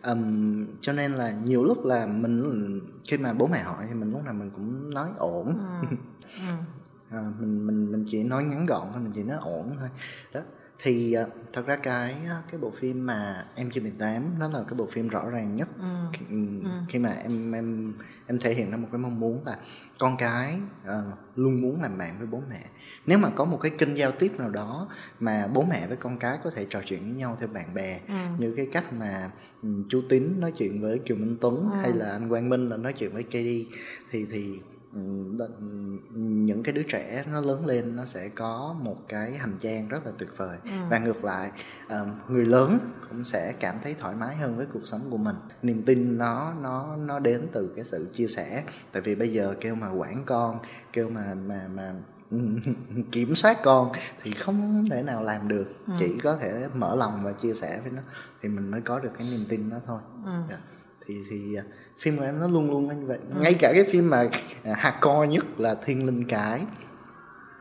um, cho nên là nhiều lúc là mình khi mà bố mẹ hỏi thì mình lúc nào mình cũng nói ổn ừ. ừ. à, mình mình mình chỉ nói ngắn gọn thôi mình chỉ nói ổn thôi đó thì uh, thật ra cái cái bộ phim mà em chưa 18 nó là cái bộ phim rõ ràng nhất ừ. Khi, ừ. khi mà em em em thể hiện ra một cái mong muốn là con cái uh, luôn muốn làm bạn với bố mẹ nếu mà có một cái kênh giao tiếp nào đó mà bố mẹ với con cái có thể trò chuyện với nhau theo bạn bè ừ. như cái cách mà um, chú tín nói chuyện với kiều minh tuấn ừ. hay là anh quang minh là nói chuyện với KD thì thì những cái đứa trẻ nó lớn lên nó sẽ có một cái hành trang rất là tuyệt vời ừ. và ngược lại người lớn cũng sẽ cảm thấy thoải mái hơn với cuộc sống của mình niềm tin nó nó nó đến từ cái sự chia sẻ tại vì bây giờ kêu mà quản con kêu mà mà mà kiểm soát con thì không thể nào làm được ừ. chỉ có thể mở lòng và chia sẻ với nó thì mình mới có được cái niềm tin đó thôi ừ. thì thì phim của em nó luôn luôn như vậy ừ. ngay cả cái phim mà à, hardcore nhất là thiên linh cái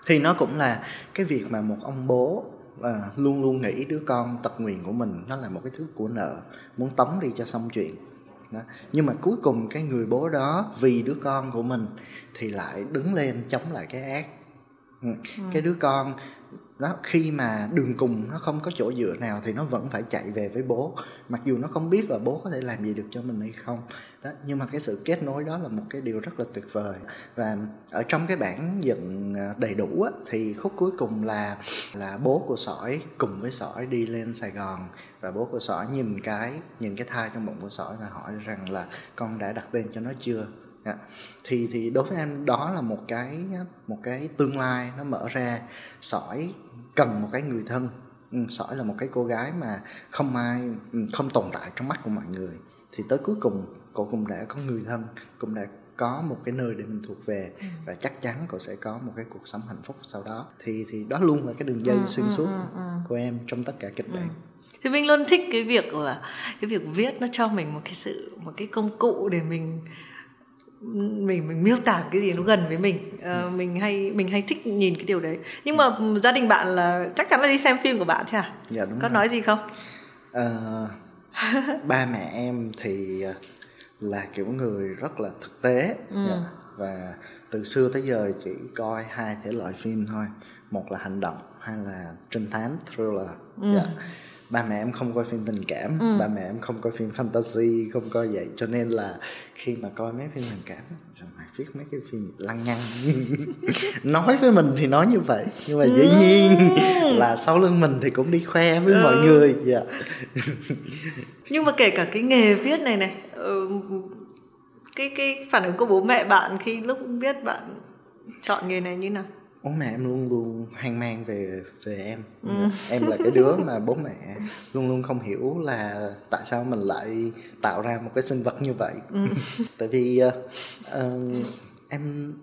thì nó cũng là cái việc mà một ông bố à, luôn luôn nghĩ đứa con tật nguyền của mình nó là một cái thứ của nợ muốn tống đi cho xong chuyện đó. nhưng mà cuối cùng cái người bố đó vì đứa con của mình thì lại đứng lên chống lại cái ác ừ. Ừ. cái đứa con đó khi mà đường cùng nó không có chỗ dựa nào thì nó vẫn phải chạy về với bố. Mặc dù nó không biết là bố có thể làm gì được cho mình hay không. Đó nhưng mà cái sự kết nối đó là một cái điều rất là tuyệt vời. Và ở trong cái bản dựng ờ, đầy đủ á, thì khúc cuối cùng là là bố của sỏi cùng với sỏi đi lên sài gòn. Và bố của sỏi nhìn cái nhìn cái thai trong bụng của sỏi và hỏi rằng là con đã đặt tên cho nó chưa? Yeah. Dạ. thì thì đối với em đó là một cái một cái tương lai nó mở ra sỏi cần một cái người thân ừ, sỏi là một cái cô gái mà không ai ừ, không tồn tại trong mắt của mọi người thì tới cuối cùng cô cũng đã có người thân cũng đã có một cái nơi để mình thuộc về ừ. và chắc chắn cô sẽ có một cái cuộc sống hạnh phúc sau đó thì thì đó luôn là cái đường dây ừ, xuyên ừ, suốt ừ, ừ, của em trong tất cả kịch bản ừ. thì mình luôn thích cái việc là cái việc viết nó cho mình một cái sự một cái công cụ để mình mình mình miêu tả cái gì nó gần với mình uh, mình hay mình hay thích nhìn cái điều đấy nhưng mà gia đình bạn là chắc chắn là đi xem phim của bạn chứ à dạ đúng có rồi. nói gì không uh, ba mẹ em thì ờ, là kiểu người rất là thực tế ừ. dạ. và từ xưa tới giờ chỉ coi hai thể loại phim thôi một là hành động hay là trinh thám thriller ừ. dạ ba mẹ em không coi phim tình cảm ừ. ba mẹ em không coi phim fantasy không coi vậy. Cho nên là khi mà coi mấy phim tình cảm rồi mày viết mấy cái phim lăng nhăng nói với mình thì nói như vậy. Nhưng mà dĩ nhiên là sau lưng mình thì cũng đi khoe với ừ. mọi người dạ. Nhưng mà kể cả cái nghề viết này này ừ, cái cái phản ứng của bố mẹ bạn khi lúc viết bạn chọn nghề này như nào bố mẹ em luôn luôn hoang mang về về em ừ. em là cái đứa mà bố mẹ luôn luôn không hiểu là tại sao mình lại tạo ra một cái sinh vật như vậy ừ. tại vì uh, uh, em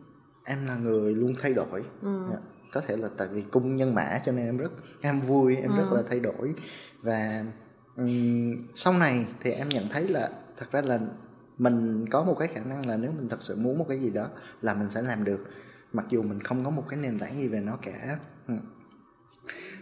em là người luôn thay đổi ừ. Dạ, có thể là tại vì cung nhân mã cho nên em rất em vui em ừ. rất là thay đổi và um, sau này thì em nhận thấy là thật ra là mình có một cái khả năng là nếu mình thật sự muốn một cái gì đó là mình sẽ làm được mặc dù mình không có một cái nền tảng gì về nó cả. Ừ.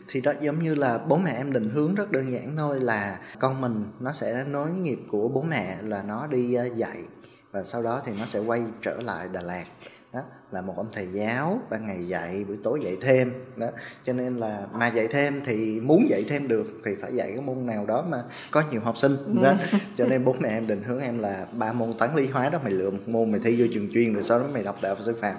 thì đó giống như là bố mẹ em định hướng rất đơn giản thôi là con mình nó sẽ nối nghiệp của bố mẹ là nó đi ờ, dạy và sau đó thì nó sẽ quay trở lại Đà Lạt. Đó là một ông thầy giáo ban ngày dạy buổi tối dạy thêm. Đó cho nên là mà dạy thêm thì muốn dạy thêm được thì phải dạy cái môn nào đó mà có nhiều học sinh. Đó cho nên bố mẹ em định hướng em là ba môn toán lý hóa đó mày lựa một môn mày thi vô trường chuyên rồi sau đó mày đọc đại học sư phạm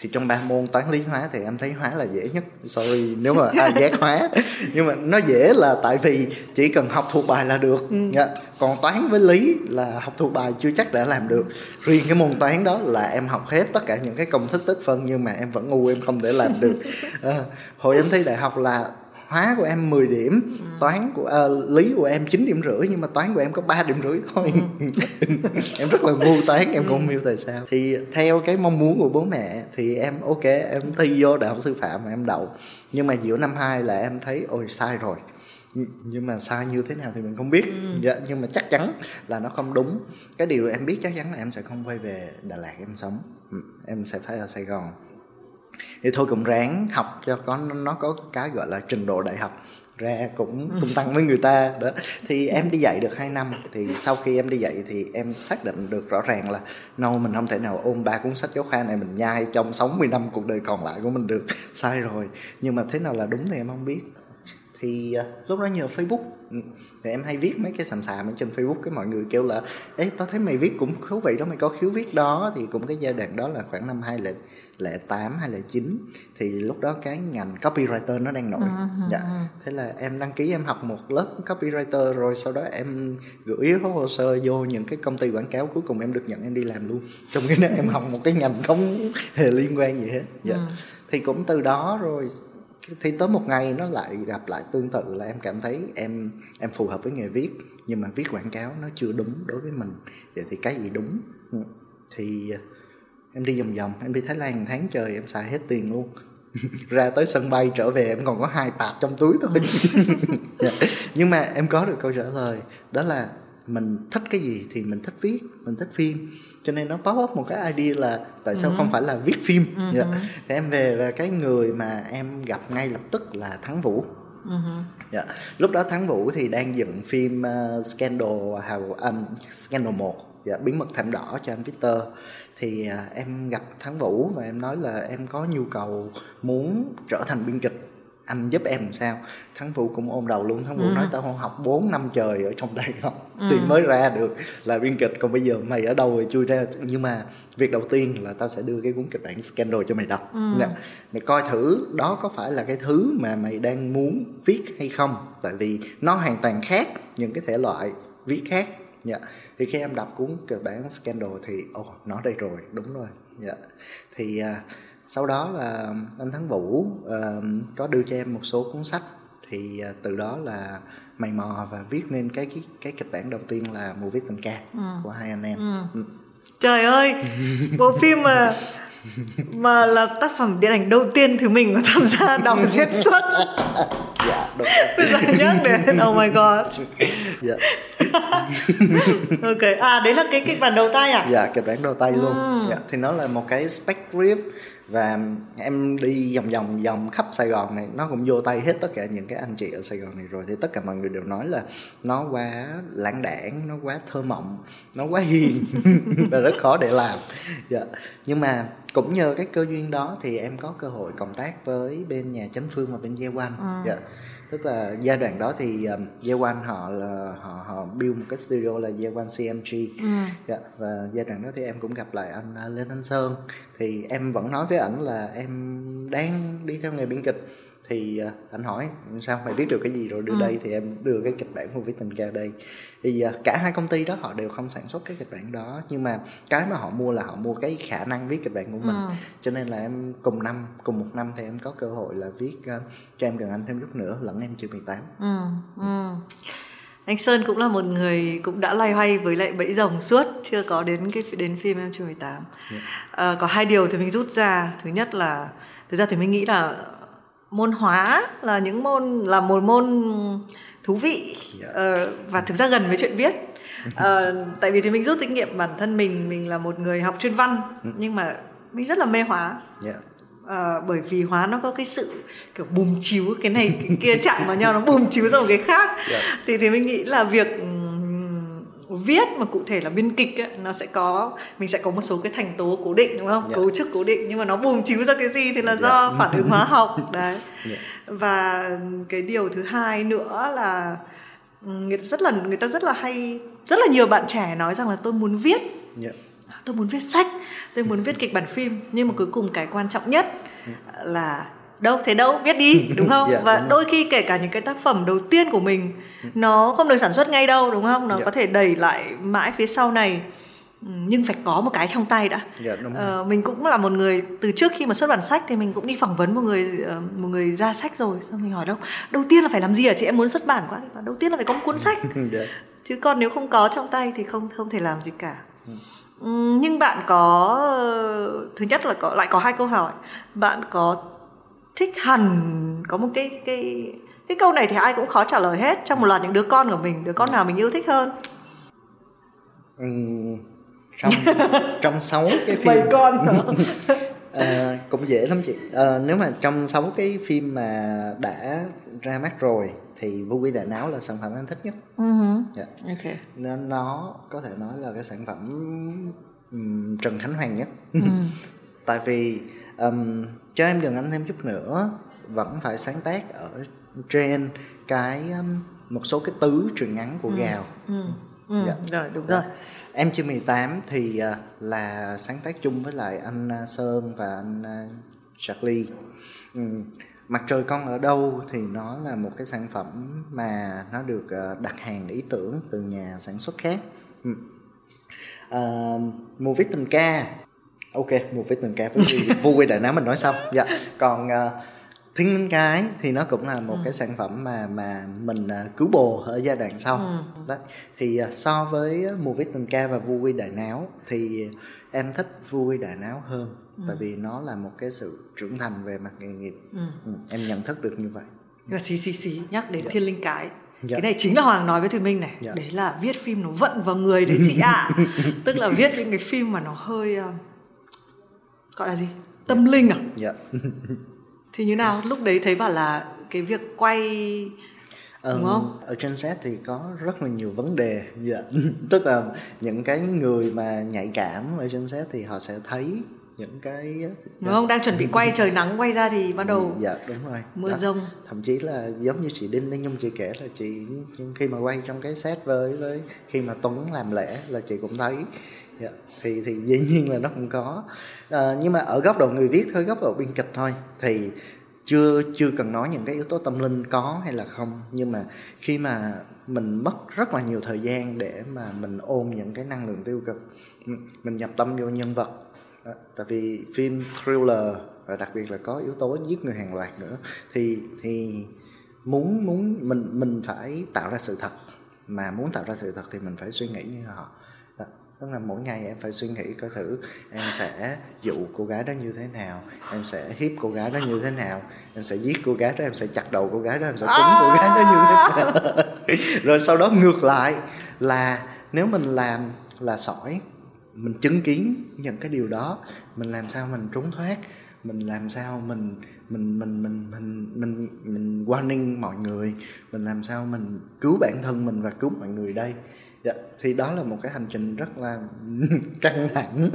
thì trong ba môn toán lý hóa thì em thấy hóa là dễ nhất. Sorry nếu mà ai ghét hóa. Nhưng mà nó dễ là tại vì chỉ cần học thuộc bài là được. Ừ. Dạ. còn toán với lý là học thuộc bài chưa chắc đã làm được. Riêng cái môn toán đó là em học hết tất cả những cái công thức tích phân nhưng mà em vẫn ngu em không thể làm được. À, hồi em thấy đại học là hóa của em 10 điểm ừ. toán của uh, lý của em 9 điểm rưỡi nhưng mà toán của em có 3 điểm rưỡi thôi. Ừ. em rất là ngu toán em cũng không hiểu tại sao. Thì theo cái mong muốn của bố mẹ thì em ok em thi vô đại học sư phạm mà em đậu. Nhưng mà giữa năm 2 là em thấy ôi sai rồi. Nhưng mà sai như thế nào thì mình không biết. Ừ. dạ, nhưng mà chắc chắn là nó không đúng. Cái điều em biết chắc chắn là em sẽ không quay về đà lạt em sống. Ừ, em sẽ phải ở sài gòn thì thôi cũng ráng học cho có nó có cái gọi là trình độ đại học ra cũng tung tăng với người ta đó. Thì em đi dạy được 2 năm thì sau khi em đi dạy thì em xác định được rõ ràng là no mình không thể nào ôm ba cuốn sách giáo khoa này mình nhai trong 60 năm cuộc đời còn lại của mình được. Sai rồi nhưng mà thế nào là đúng thì em không biết. Thì uh, lúc đó nhờ Facebook. Ừ, thì em hay viết mấy cái sàm sàm ở trên Facebook cái mọi người kêu là ấy tao thấy mày viết cũng thú vị đó mày có khiếu viết đó. Thì cũng cái giai đoạn đó là khoảng năm hai lệ lệ tám hay lệ chín thì lúc đó cái ngành copywriter nó đang nổi. Uh-huh. dạ. thế là em đăng ký em học một lớp copywriter rồi sau đó em gửi hồ sơ vô những cái công ty quảng cáo cuối cùng em được nhận em đi làm luôn. Trong cái đó em học một cái ngành không hề liên quan gì hết. Dạ. Uh-huh. thì cũng từ đó rồi thì tới một ngày nó lại gặp lại tương tự là em cảm thấy em em phù hợp với nghề viết nhưng mà viết quảng cáo nó chưa đúng đối với mình. Vậy thì cái gì đúng? Ừ. thì em đi vòng vòng em đi thái lan tháng trời em xài hết tiền luôn ra tới sân bay trở về em còn có hai bạc trong túi thôi yeah. Dạ. nhưng mà em có được câu trả lời đó là mình thích cái gì thì mình thích viết mình thích phim cho nên nó pop up một cái idea là tại sao uh-huh. không phải là viết phim uh-huh. yeah. thì em về và cái người mà em gặp ngay lập tức là thắng vũ uh-huh. yeah. lúc đó thắng vũ thì đang dựng phim uh, scandal hào um, scandal một yeah, bí mật thảm đỏ cho anh Victor. Thì à, em gặp thắng vũ và em nói là em có nhu cầu muốn trở thành biên kịch. Anh giúp em làm sao? Thắng vũ cũng ôm đầu luôn. Thắng vũ ừ. nói tao không học 4 năm trời ở trong đại học ừ. thì mới ra được là biên kịch còn bây giờ mày ở đâu rồi chui ra? Nhưng mà việc đầu tiên là tao sẽ đưa cái cuốn kịch bản scandal cho mày đọc. Ừ. Nè, mày coi thử đó có phải là cái thứ mà mày đang muốn viết hay không? Tại vì nó hoàn toàn khác những cái thể loại viết khác. Dạ thì khi em đọc cuốn kịch bản scandal thì ồ oh, nó đây rồi đúng rồi dạ thì uh, sau đó là anh thắng vũ uh, có đưa cho em một số cuốn sách thì uh, từ đó là mày mò và viết nên cái cái cái kịch bản đầu tiên là mùa viết tình ca ừ. của hai anh em ừ. Ừ. trời ơi bộ phim mà mà là tác phẩm điện ảnh đầu tiên thứ mình có tham gia đọc diễn xuất. Dạ đúng giờ nhắc đến oh my god. Dạ. Ok à đấy là cái kịch bản đầu tay à? Dạ kịch bản đầu tay luôn. Ừ. dạ thì nó là một cái spec brief và em đi vòng vòng vòng khắp Sài Gòn này nó cũng vô tay hết tất cả những cái anh chị ở Sài Gòn này rồi thì tất cả mọi người đều nói là nó quá lãng đảng nó quá thơ mộng nó quá hiền và rất khó để làm dạ. nhưng mà cũng nhờ cái cơ duyên đó thì em có cơ hội cộng tác với bên nhà chánh phương và bên Gia Quan ừ. dạ tức là giai đoạn đó thì um, Yewan họ là họ họ build một cái studio là Yewan CMG ừ. dạ, và giai đoạn đó thì em cũng gặp lại anh uh, Lê Thanh Sơn. Thì em vẫn nói với ảnh là em đang đi theo nghề biên kịch thì uh, anh hỏi sao mày biết được cái gì rồi đưa ừ. đây thì em đưa cái kịch bản của viết tình ca đây thì uh, cả hai công ty đó họ đều không sản xuất cái kịch bản đó nhưng mà cái mà họ mua là họ mua cái khả năng viết kịch bản của mình ừ. cho nên là em cùng năm cùng một năm thì em có cơ hội là viết uh, cho em gần anh thêm chút nữa lẫn em chưa 18 ừ. Ừ. anh Sơn cũng là một người cũng đã loay hoay với lại bẫy rồng suốt chưa có đến cái đến phim em chưa 18 yeah. à, có hai điều thì mình rút ra thứ nhất là thực ra thì mình nghĩ là môn hóa là những môn là một môn thú vị uh, và thực ra gần với chuyện viết. Uh, tại vì thì mình rút kinh nghiệm bản thân mình mình là một người học chuyên văn ừ. nhưng mà mình rất là mê hóa. Uh, bởi vì hóa nó có cái sự kiểu bùm chiếu cái này cái kia chạm vào nhau nó bùm chiếu ra một cái khác. Yeah. thì thì mình nghĩ là việc viết mà cụ thể là biên kịch ấy, nó sẽ có mình sẽ có một số cái thành tố cố định đúng không yeah. Dạ. cấu trúc cố định nhưng mà nó bùng chiếu ra cái gì thì là yeah. Dạ. do phản ứng hóa học đấy yeah. Dạ. và cái điều thứ hai nữa là người ta rất là người ta rất là hay rất là nhiều bạn trẻ nói rằng là tôi muốn viết yeah. tôi muốn viết sách tôi muốn viết kịch bản phim nhưng mà cuối cùng cái quan trọng nhất là đâu thế đâu viết đi đúng không? Yeah, và đúng đôi khi kể cả những cái tác phẩm đầu tiên của mình nó không được sản xuất ngay đâu đúng không? Nó yeah. có thể đẩy lại mãi phía sau này. Nhưng phải có một cái trong tay đã. Yeah, đúng ờ, mình cũng là một người từ trước khi mà xuất bản sách thì mình cũng đi phỏng vấn một người ờ, một người ra sách rồi. Xong mình hỏi đâu đầu tiên là phải làm gì hả chị? Em muốn xuất bản quá. Đầu tiên là phải có một cuốn sách. Yeah. chứ còn nếu không có trong tay thì không không thể làm gì cả. Ừ. nhưng bạn có thứ nhất là có lại có hai câu hỏi. Bạn có thích hẳn có một cái cái cái câu này thì ai cũng khó trả lời hết. Trong một loạt những đứa con của mình đứa con nào mình yêu thích hơn? Ừ, trong trong sáu cái phim Bầy con à, cũng dễ lắm chị. À, nếu mà trong sáu cái phim mà đã ra mắt rồi thì Vô Quy Đại Náo là sản phẩm anh thích nhất. Uh-huh. yeah. okay. nên nó có thể nói là cái sản phẩm um, Trần Khánh Hoàng nhất. Uh tại vì um, cho em gần anh thêm chút nữa vẫn phải sáng tác ở trên cái um, một số cái tứ truyện ngắn của ừ. gào ừ. Ừ. Dạ. rồi đúng rồi em chưa 18 thì uh, là sáng tác chung với lại anh uh, Sơn và anh uh, Charlie ừ. mặt trời con ở đâu thì nó là một cái sản phẩm mà nó được đặt hàng ý tưởng từ nhà sản xuất khác ừ. uh, mùa viết tình ca ok một với từng ca với vô quy đại nám mình nói xong dạ còn uh, thiên linh cái thì nó cũng là một ừ. cái sản phẩm mà mà mình uh, cứu bồ ở giai đoạn sau ừ. đấy thì uh, so với mùa viết tình ca và vui đại náo thì em thích vui đại náo hơn ừ. tại vì nó là một cái sự trưởng thành về mặt nghề nghiệp ừ. Ừ, em nhận thức được như vậy và xí xí xí nhắc đến dạ. thiên linh cái Dạ. cái này chính là hoàng nói với thùy minh này dạ. đấy là viết phim nó vận vào người đấy chị ạ à. tức là viết những cái phim mà nó hơi gọi là gì? Tâm linh à? Dạ. Thì như nào? Lúc đấy thấy bảo là cái việc quay đúng không? ở trên set thì có rất là nhiều vấn đề. Dạ. tức là những cái người mà nhạy cảm ở trên set thì họ sẽ thấy những cái đúng không? Đang chuẩn bị quay trời nắng quay ra thì bắt đầu dạ đúng rồi. mưa rông. Thậm chí là giống như chị đinh đinh nhung chị kể là chị khi mà quay trong cái set với với khi mà tuấn làm lễ là chị cũng thấy. Dạ. thì thì dĩ nhiên là nó cũng có à, nhưng mà ở góc độ người viết thôi góc độ biên kịch thôi thì chưa chưa cần nói những cái yếu tố tâm linh có hay là không. Nhưng mà khi mà mình mất rất là nhiều thời gian để mà mình ôm những cái năng lượng tiêu cực mình nhập tâm vô nhân vật. Tại vì phim thriller và đặc biệt là có yếu tố giết người hàng loạt nữa thì thì muốn muốn mình mình phải tạo ra sự thật. Mà muốn tạo ra sự thật thì mình phải suy nghĩ như họ tức là mỗi ngày em phải suy nghĩ coi thử em sẽ dụ cô gái đó như thế nào, em sẽ hiếp cô gái đó như thế nào, em sẽ giết cô gái đó, em sẽ chặt đầu cô gái đó, em sẽ cúng cô gái đó như thế nào. Rồi sau đó ngược lại là nếu mình làm là sỏi, mình chứng kiến những cái điều đó, mình làm sao mình trốn thoát, mình làm sao mình mình mình mình mình mình mình warning mọi người, mình làm sao mình cứu bản thân mình và cứu mọi người đây dạ thì đó là một cái hành trình rất là căng thẳng.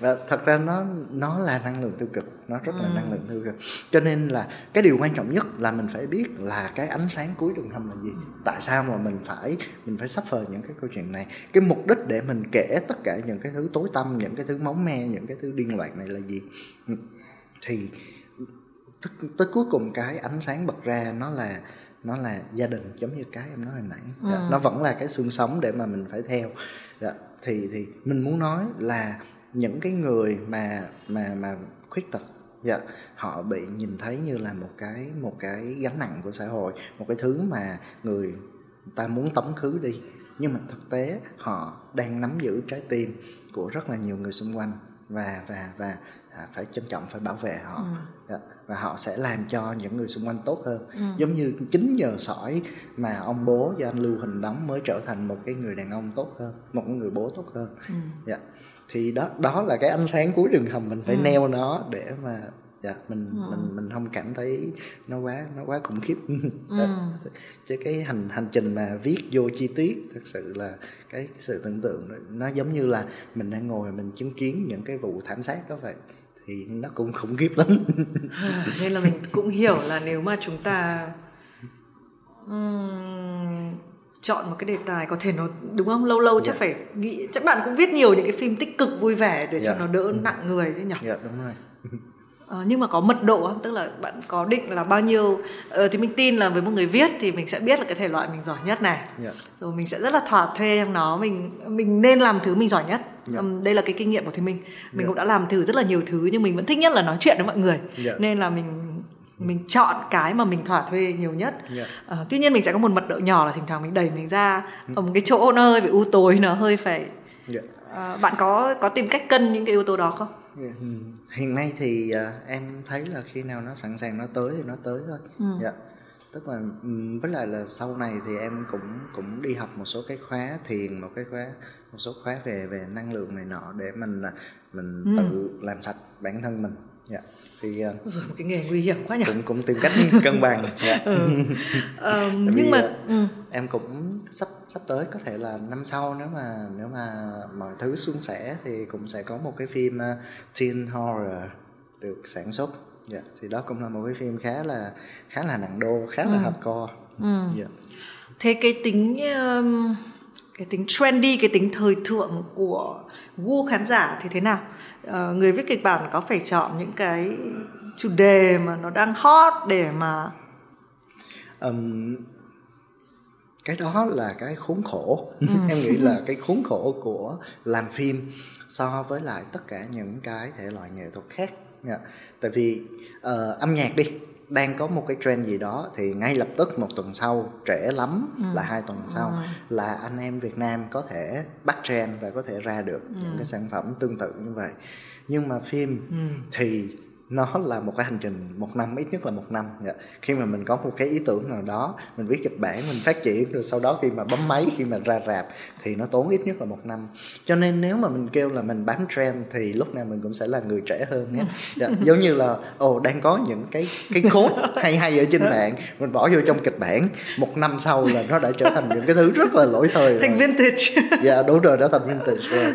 Và thật ra nó nó là năng lượng tiêu cực nó rất là ừ. năng lượng tiêu cực. Cho nên là cái điều quan trọng nhất là mình phải biết là cái ánh sáng cuối đường hầm là gì. Tại sao mà mình phải mình phải suffer những cái câu chuyện này? Cái mục đích để mình kể tất cả những cái thứ tối tăm những cái thứ máu me những cái thứ điên loạn này là gì? Thì tới cuối cùng cái ánh sáng bật ra nó là nó là gia đình giống như cái em nói hồi nãy. Ừ. dạ, nó vẫn là cái xương sống để mà mình phải theo. Dạ, thì thì mình muốn nói là những cái người mà mà mà khuyết tật dạ họ bị nhìn thấy như là một cái một cái gánh nặng của xã hội một cái thứ mà người ta muốn tống khứ đi. Nhưng mà thực tế họ đang nắm giữ trái tim của rất là nhiều người xung quanh và và và à, phải trân trọng phải bảo vệ họ. Ừ. Dạ, và họ sẽ làm cho những người xung quanh tốt hơn ừ. giống như chính nhờ sỏi mà ông bố do anh lưu huỳnh đóng mới trở thành một cái người đàn ông tốt hơn một người bố tốt hơn ừ. dạ thì đó đó là cái ánh sáng cuối đường hầm mình phải ừ. neo nó để mà dạ mình ừ. mình mình không cảm thấy nó quá nó quá khủng khiếp ừ. chứ cái hành hành trình mà viết vô chi tiết thật sự là cái, cái sự tưởng tượng nó giống như là mình đang ngồi mình chứng kiến những cái vụ thảm sát đó vậy thì nó cũng khủng khiếp lắm nên là mình cũng hiểu là nếu mà chúng ta chọn một cái đề tài có thể nó đúng không lâu lâu yeah. chắc dạ. phải nghĩ chắc bạn cũng viết nhiều những cái phim tích cực vui vẻ để yeah. cho dạ. nó đỡ ừ. nặng người thế nhỉ? Dạ yeah, đúng rồi. Ờ, nhưng mà có mật độ không? Tức là bạn có định là bao nhiêu ờ, thì mình tin là với một người viết thì mình sẽ biết là cái thể loại mình giỏi nhất này. Yeah. Dạ. Rồi mình sẽ rất là thỏa thuê trong nó, mình mình nên làm thứ mình giỏi nhất. Yeah. Um, đây là cái kinh nghiệm của thì mình. Mình yeah. cũng đã làm thử rất là nhiều thứ nhưng mình vẫn thích nhất là nói chuyện với mọi người. Yeah. Nên là mình mình chọn cái mà mình thỏa thuê nhiều nhất yeah. uh, tuy nhiên mình sẽ có một mật độ nhỏ là thỉnh thoảng mình đẩy mình ra ừ. ở một cái chỗ nó hơi bị u tối nó hơi phải yeah. uh, bạn có có tìm cách cân những cái yếu tố đó không. Hiện nay thì uh, em thấy là khi nào nó sẵn sàng nó tới thì nó tới thôi ừ. yeah. tức là với lại là sau này thì em cũng cũng đi học một số cái khóa thiền một cái khóa một số khóa về về năng lượng này nọ để mình mình ừ. tự làm sạch bản thân mình yeah thì uh, rồi một cái nghề nguy hiểm quá nhỉ cũng cũng tìm cách cân bằng dạ. ừ. uh, nhưng mà ừ. em cũng sắp sắp tới có thể là năm sau nếu mà nếu mà mọi thứ suôn sẻ thì cũng sẽ có một cái phim uh, teen horror được sản xuất dạ thì đó cũng là một cái phim khá là khá là nặng đô khá là ừ. hardcore ừ. dạ. thế cái tính um, cái tính trendy cái tính thời thượng của gu khán giả thì thế nào uh, người viết kịch bản có phải chọn những cái chủ đề mà nó đang hot để mà um, cái đó là cái khốn khổ. Ừ. em nghĩ là cái khốn khổ của làm phim so với lại tất cả những cái thể loại nghệ thuật khác. Nha tại vì uh, âm nhạc đi đang có một cái trend gì đó thì ngay lập tức một tuần sau trễ lắm ừ. là hai tuần sau ừ. là anh em Việt Nam có thể bắt trend và có thể ra được ừ. những cái sản phẩm tương tự như vậy nhưng mà phim ừ. thì nó là một cái hành trình một năm ít nhất là một năm. Dạ. khi mà mình có một cái ý tưởng nào đó mình viết kịch bản mình phát triển rồi sau đó khi mà bấm máy khi mà ra rạp thì nó tốn ít nhất là một năm. Cho nên nếu mà mình kêu là mình bám trend thì lúc nào mình cũng sẽ là người trẻ hơn nhé. Dạ. giống như là ồ oh, đang có những cái cái cốt hay hay ở trên mạng mình bỏ vô trong kịch bản một năm sau là nó đã trở thành những cái thứ rất là lỗi thời thành vintage. Dạ đúng rồi đó thành vintage rồi.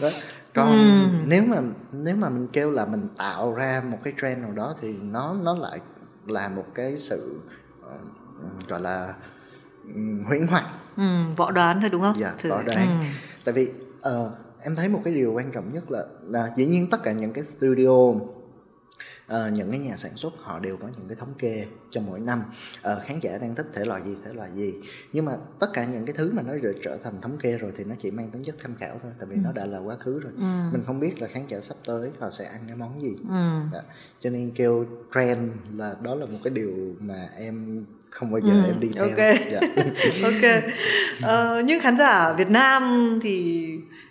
Đó còn ừ. nếu mà nếu mà mình kêu là mình tạo ra một cái trend nào đó thì nó nó lại là một cái sự uh, gọi là um, huyễn hoặc ừ, võ đoán thôi đúng không dạ Thử. võ đoán ừ. tại vì uh, em thấy một cái điều quan trọng nhất là, là dĩ nhiên tất cả những cái studio uh, những cái nhà sản xuất họ đều có những cái thống kê cho mỗi năm uh, khán giả đang thích thể loại gì thể loại gì nhưng mà tất cả những cái thứ mà nó được trở thành thống kê rồi thì nó chỉ mang tính chất tham khảo thôi tại vì ừ. nó đã là quá khứ rồi ừ. mình không biết là khán giả sắp tới họ sẽ ăn cái món gì ừ. Dạ. cho nên kêu trend là đó là một cái điều mà em không bao giờ ừ, em đi theo ok dạ. ok uh, nhưng khán giả Việt Nam thì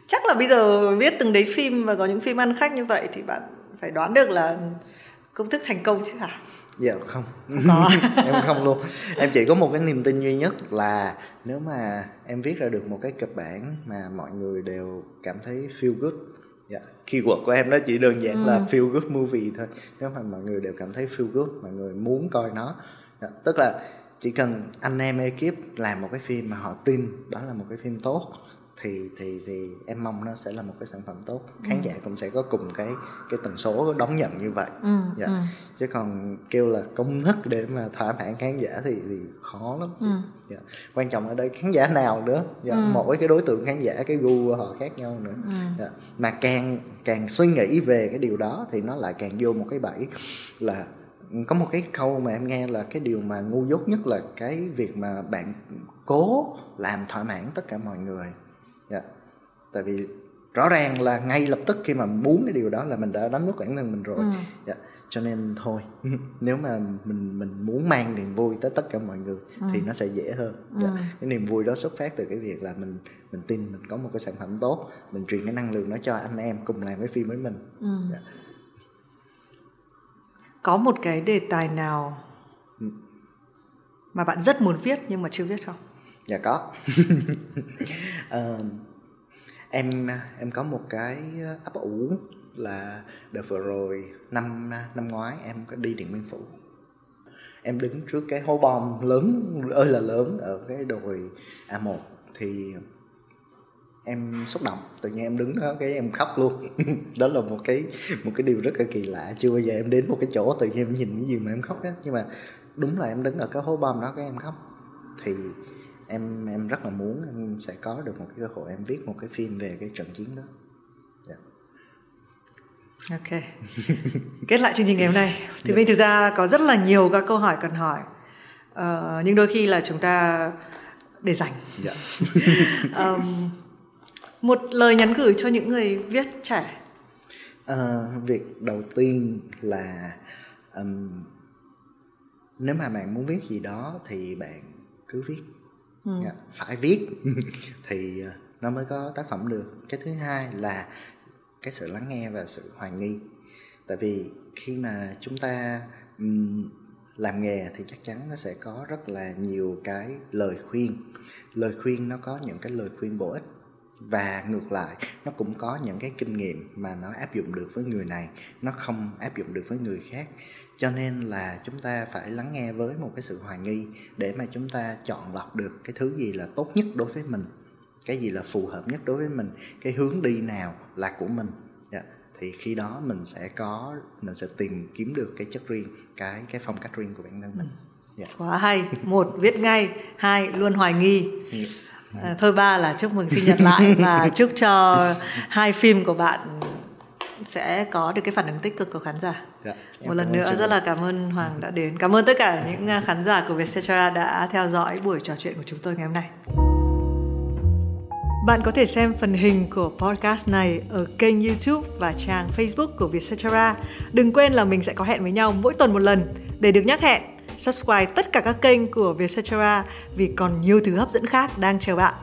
chắc là bây giờ viết từng đấy phim và có những phim ăn khách như vậy thì bạn phải đoán được là công thức thành công chứ hả? Dạ không, không em không luôn. Em chỉ có một cái niềm tin duy nhất là nếu mà em viết ra được một cái kịch bản mà mọi người đều cảm thấy feel good. Dạ. Keyword của em nó chỉ đơn giản ừ. là feel good movie thôi. Nếu mà mọi người đều cảm thấy feel good mọi người muốn coi nó. Dạ, tức là chỉ cần anh em ekip làm một cái phim mà họ tin đó là một cái phim tốt thì thì thì em mong nó sẽ là một cái sản phẩm tốt khán ừ. giả cũng sẽ có cùng cái cái tần số đón nhận như vậy ừ, dạ. ừ. chứ còn kêu là công thức để mà thỏa mãn khán giả thì thì khó lắm ừ. dạ. quan trọng ở đây khán giả nào nữa dạ. ừ. mỗi cái đối tượng khán giả cái gu của họ khác nhau nữa ừ. dạ. mà càng càng suy nghĩ về cái điều đó thì nó lại càng vô một cái bẫy là có một cái câu mà em nghe là cái điều mà ngu dốt nhất là cái việc mà bạn cố làm thỏa mãn tất cả mọi người yeah. Dạ. tại vì rõ ràng là ngay lập tức khi mà muốn cái điều đó là mình đã đánh mất bản thân mình rồi ừ. yeah. Dạ. cho nên thôi nếu mà mình mình muốn mang niềm vui tới tất cả mọi người ừ. thì nó sẽ dễ hơn ừ. yeah. Dạ. cái niềm vui đó xuất phát từ cái việc là mình mình tin mình có một cái sản phẩm tốt mình truyền cái năng lượng đó cho anh em cùng làm cái phim với mình ừ. yeah có một cái đề tài nào ừ. mà bạn rất muốn viết nhưng mà chưa viết không dạ có. Uh, em em có một cái ờ, ấp ủ là đợt vừa rồi năm năm ngoái em có đi điện biên phủ. Em đứng trước cái hố bom lớn ơi là lớn ở cái đồi A1 thì em xúc động. Tự nhiên em đứng đó cái em khóc luôn. Đó là một cái một cái điều rất là kỳ lạ. Chưa bao giờ em đến một cái chỗ tự nhiên em nhìn cái gì mà em khóc á nhưng mà đúng là em đứng ở cái hố bom đó cái em khóc. Thì em em rất là muốn em sẽ có được một cái cơ hội em viết một cái phim về cái trận chiến đó. Dạ. ok kết lại chương trình ngày hôm nay thì mình thực ra có rất là nhiều các câu hỏi cần hỏi uh, nhưng đôi khi là chúng ta để dành yeah. um, một lời nhắn gửi cho những người viết trẻ à, việc đầu tiên là um, nếu mà bạn muốn viết gì đó thì bạn cứ viết ừ. Dạ, phải viết. Thì ờ, nó mới có tác phẩm được. Cái thứ hai là cái sự lắng nghe và sự hoài nghi. Tại vì khi mà chúng ta um, làm nghề thì chắc chắn nó sẽ có rất là nhiều cái lời khuyên. Lời khuyên nó có những cái lời khuyên bổ ích. Và ngược lại nó cũng có những cái kinh nghiệm mà nó áp dụng được với người này. Nó không áp dụng được với người khác cho nên là chúng ta phải lắng nghe với một cái sự hoài nghi để mà chúng ta chọn lọc được cái thứ gì là tốt nhất đối với mình cái gì là phù hợp nhất đối với mình cái hướng đi nào là của mình yeah. Dạ, thì khi đó mình sẽ có mình sẽ tìm kiếm được cái chất riêng cái cái phong cách riêng của bản thân mình yeah. Dạ. quá hay một viết ngay hai luôn hoài nghi yeah dạ. À, thôi ba là chúc mừng sinh nhật lại và chúc cho hai phim của bạn sẽ có được cái phản ứng tích cực của khán giả. Dạ, một lần nữa rất là cảm ơn Hoàng đã đến. Cảm ơn tất cả những à, khán giả của Vietcetera đã theo dõi buổi trò chuyện của chúng tôi ngày hôm nay. Bạn có thể xem phần hình của podcast này ở kênh YouTube và trang Facebook của Vietcetera. Đừng quên là mình sẽ có hẹn với nhau mỗi tuần một lần để được nhắc hẹn subscribe tất cả các kênh của Vietcetera vì còn nhiều thứ hấp dẫn khác đang chờ bạn.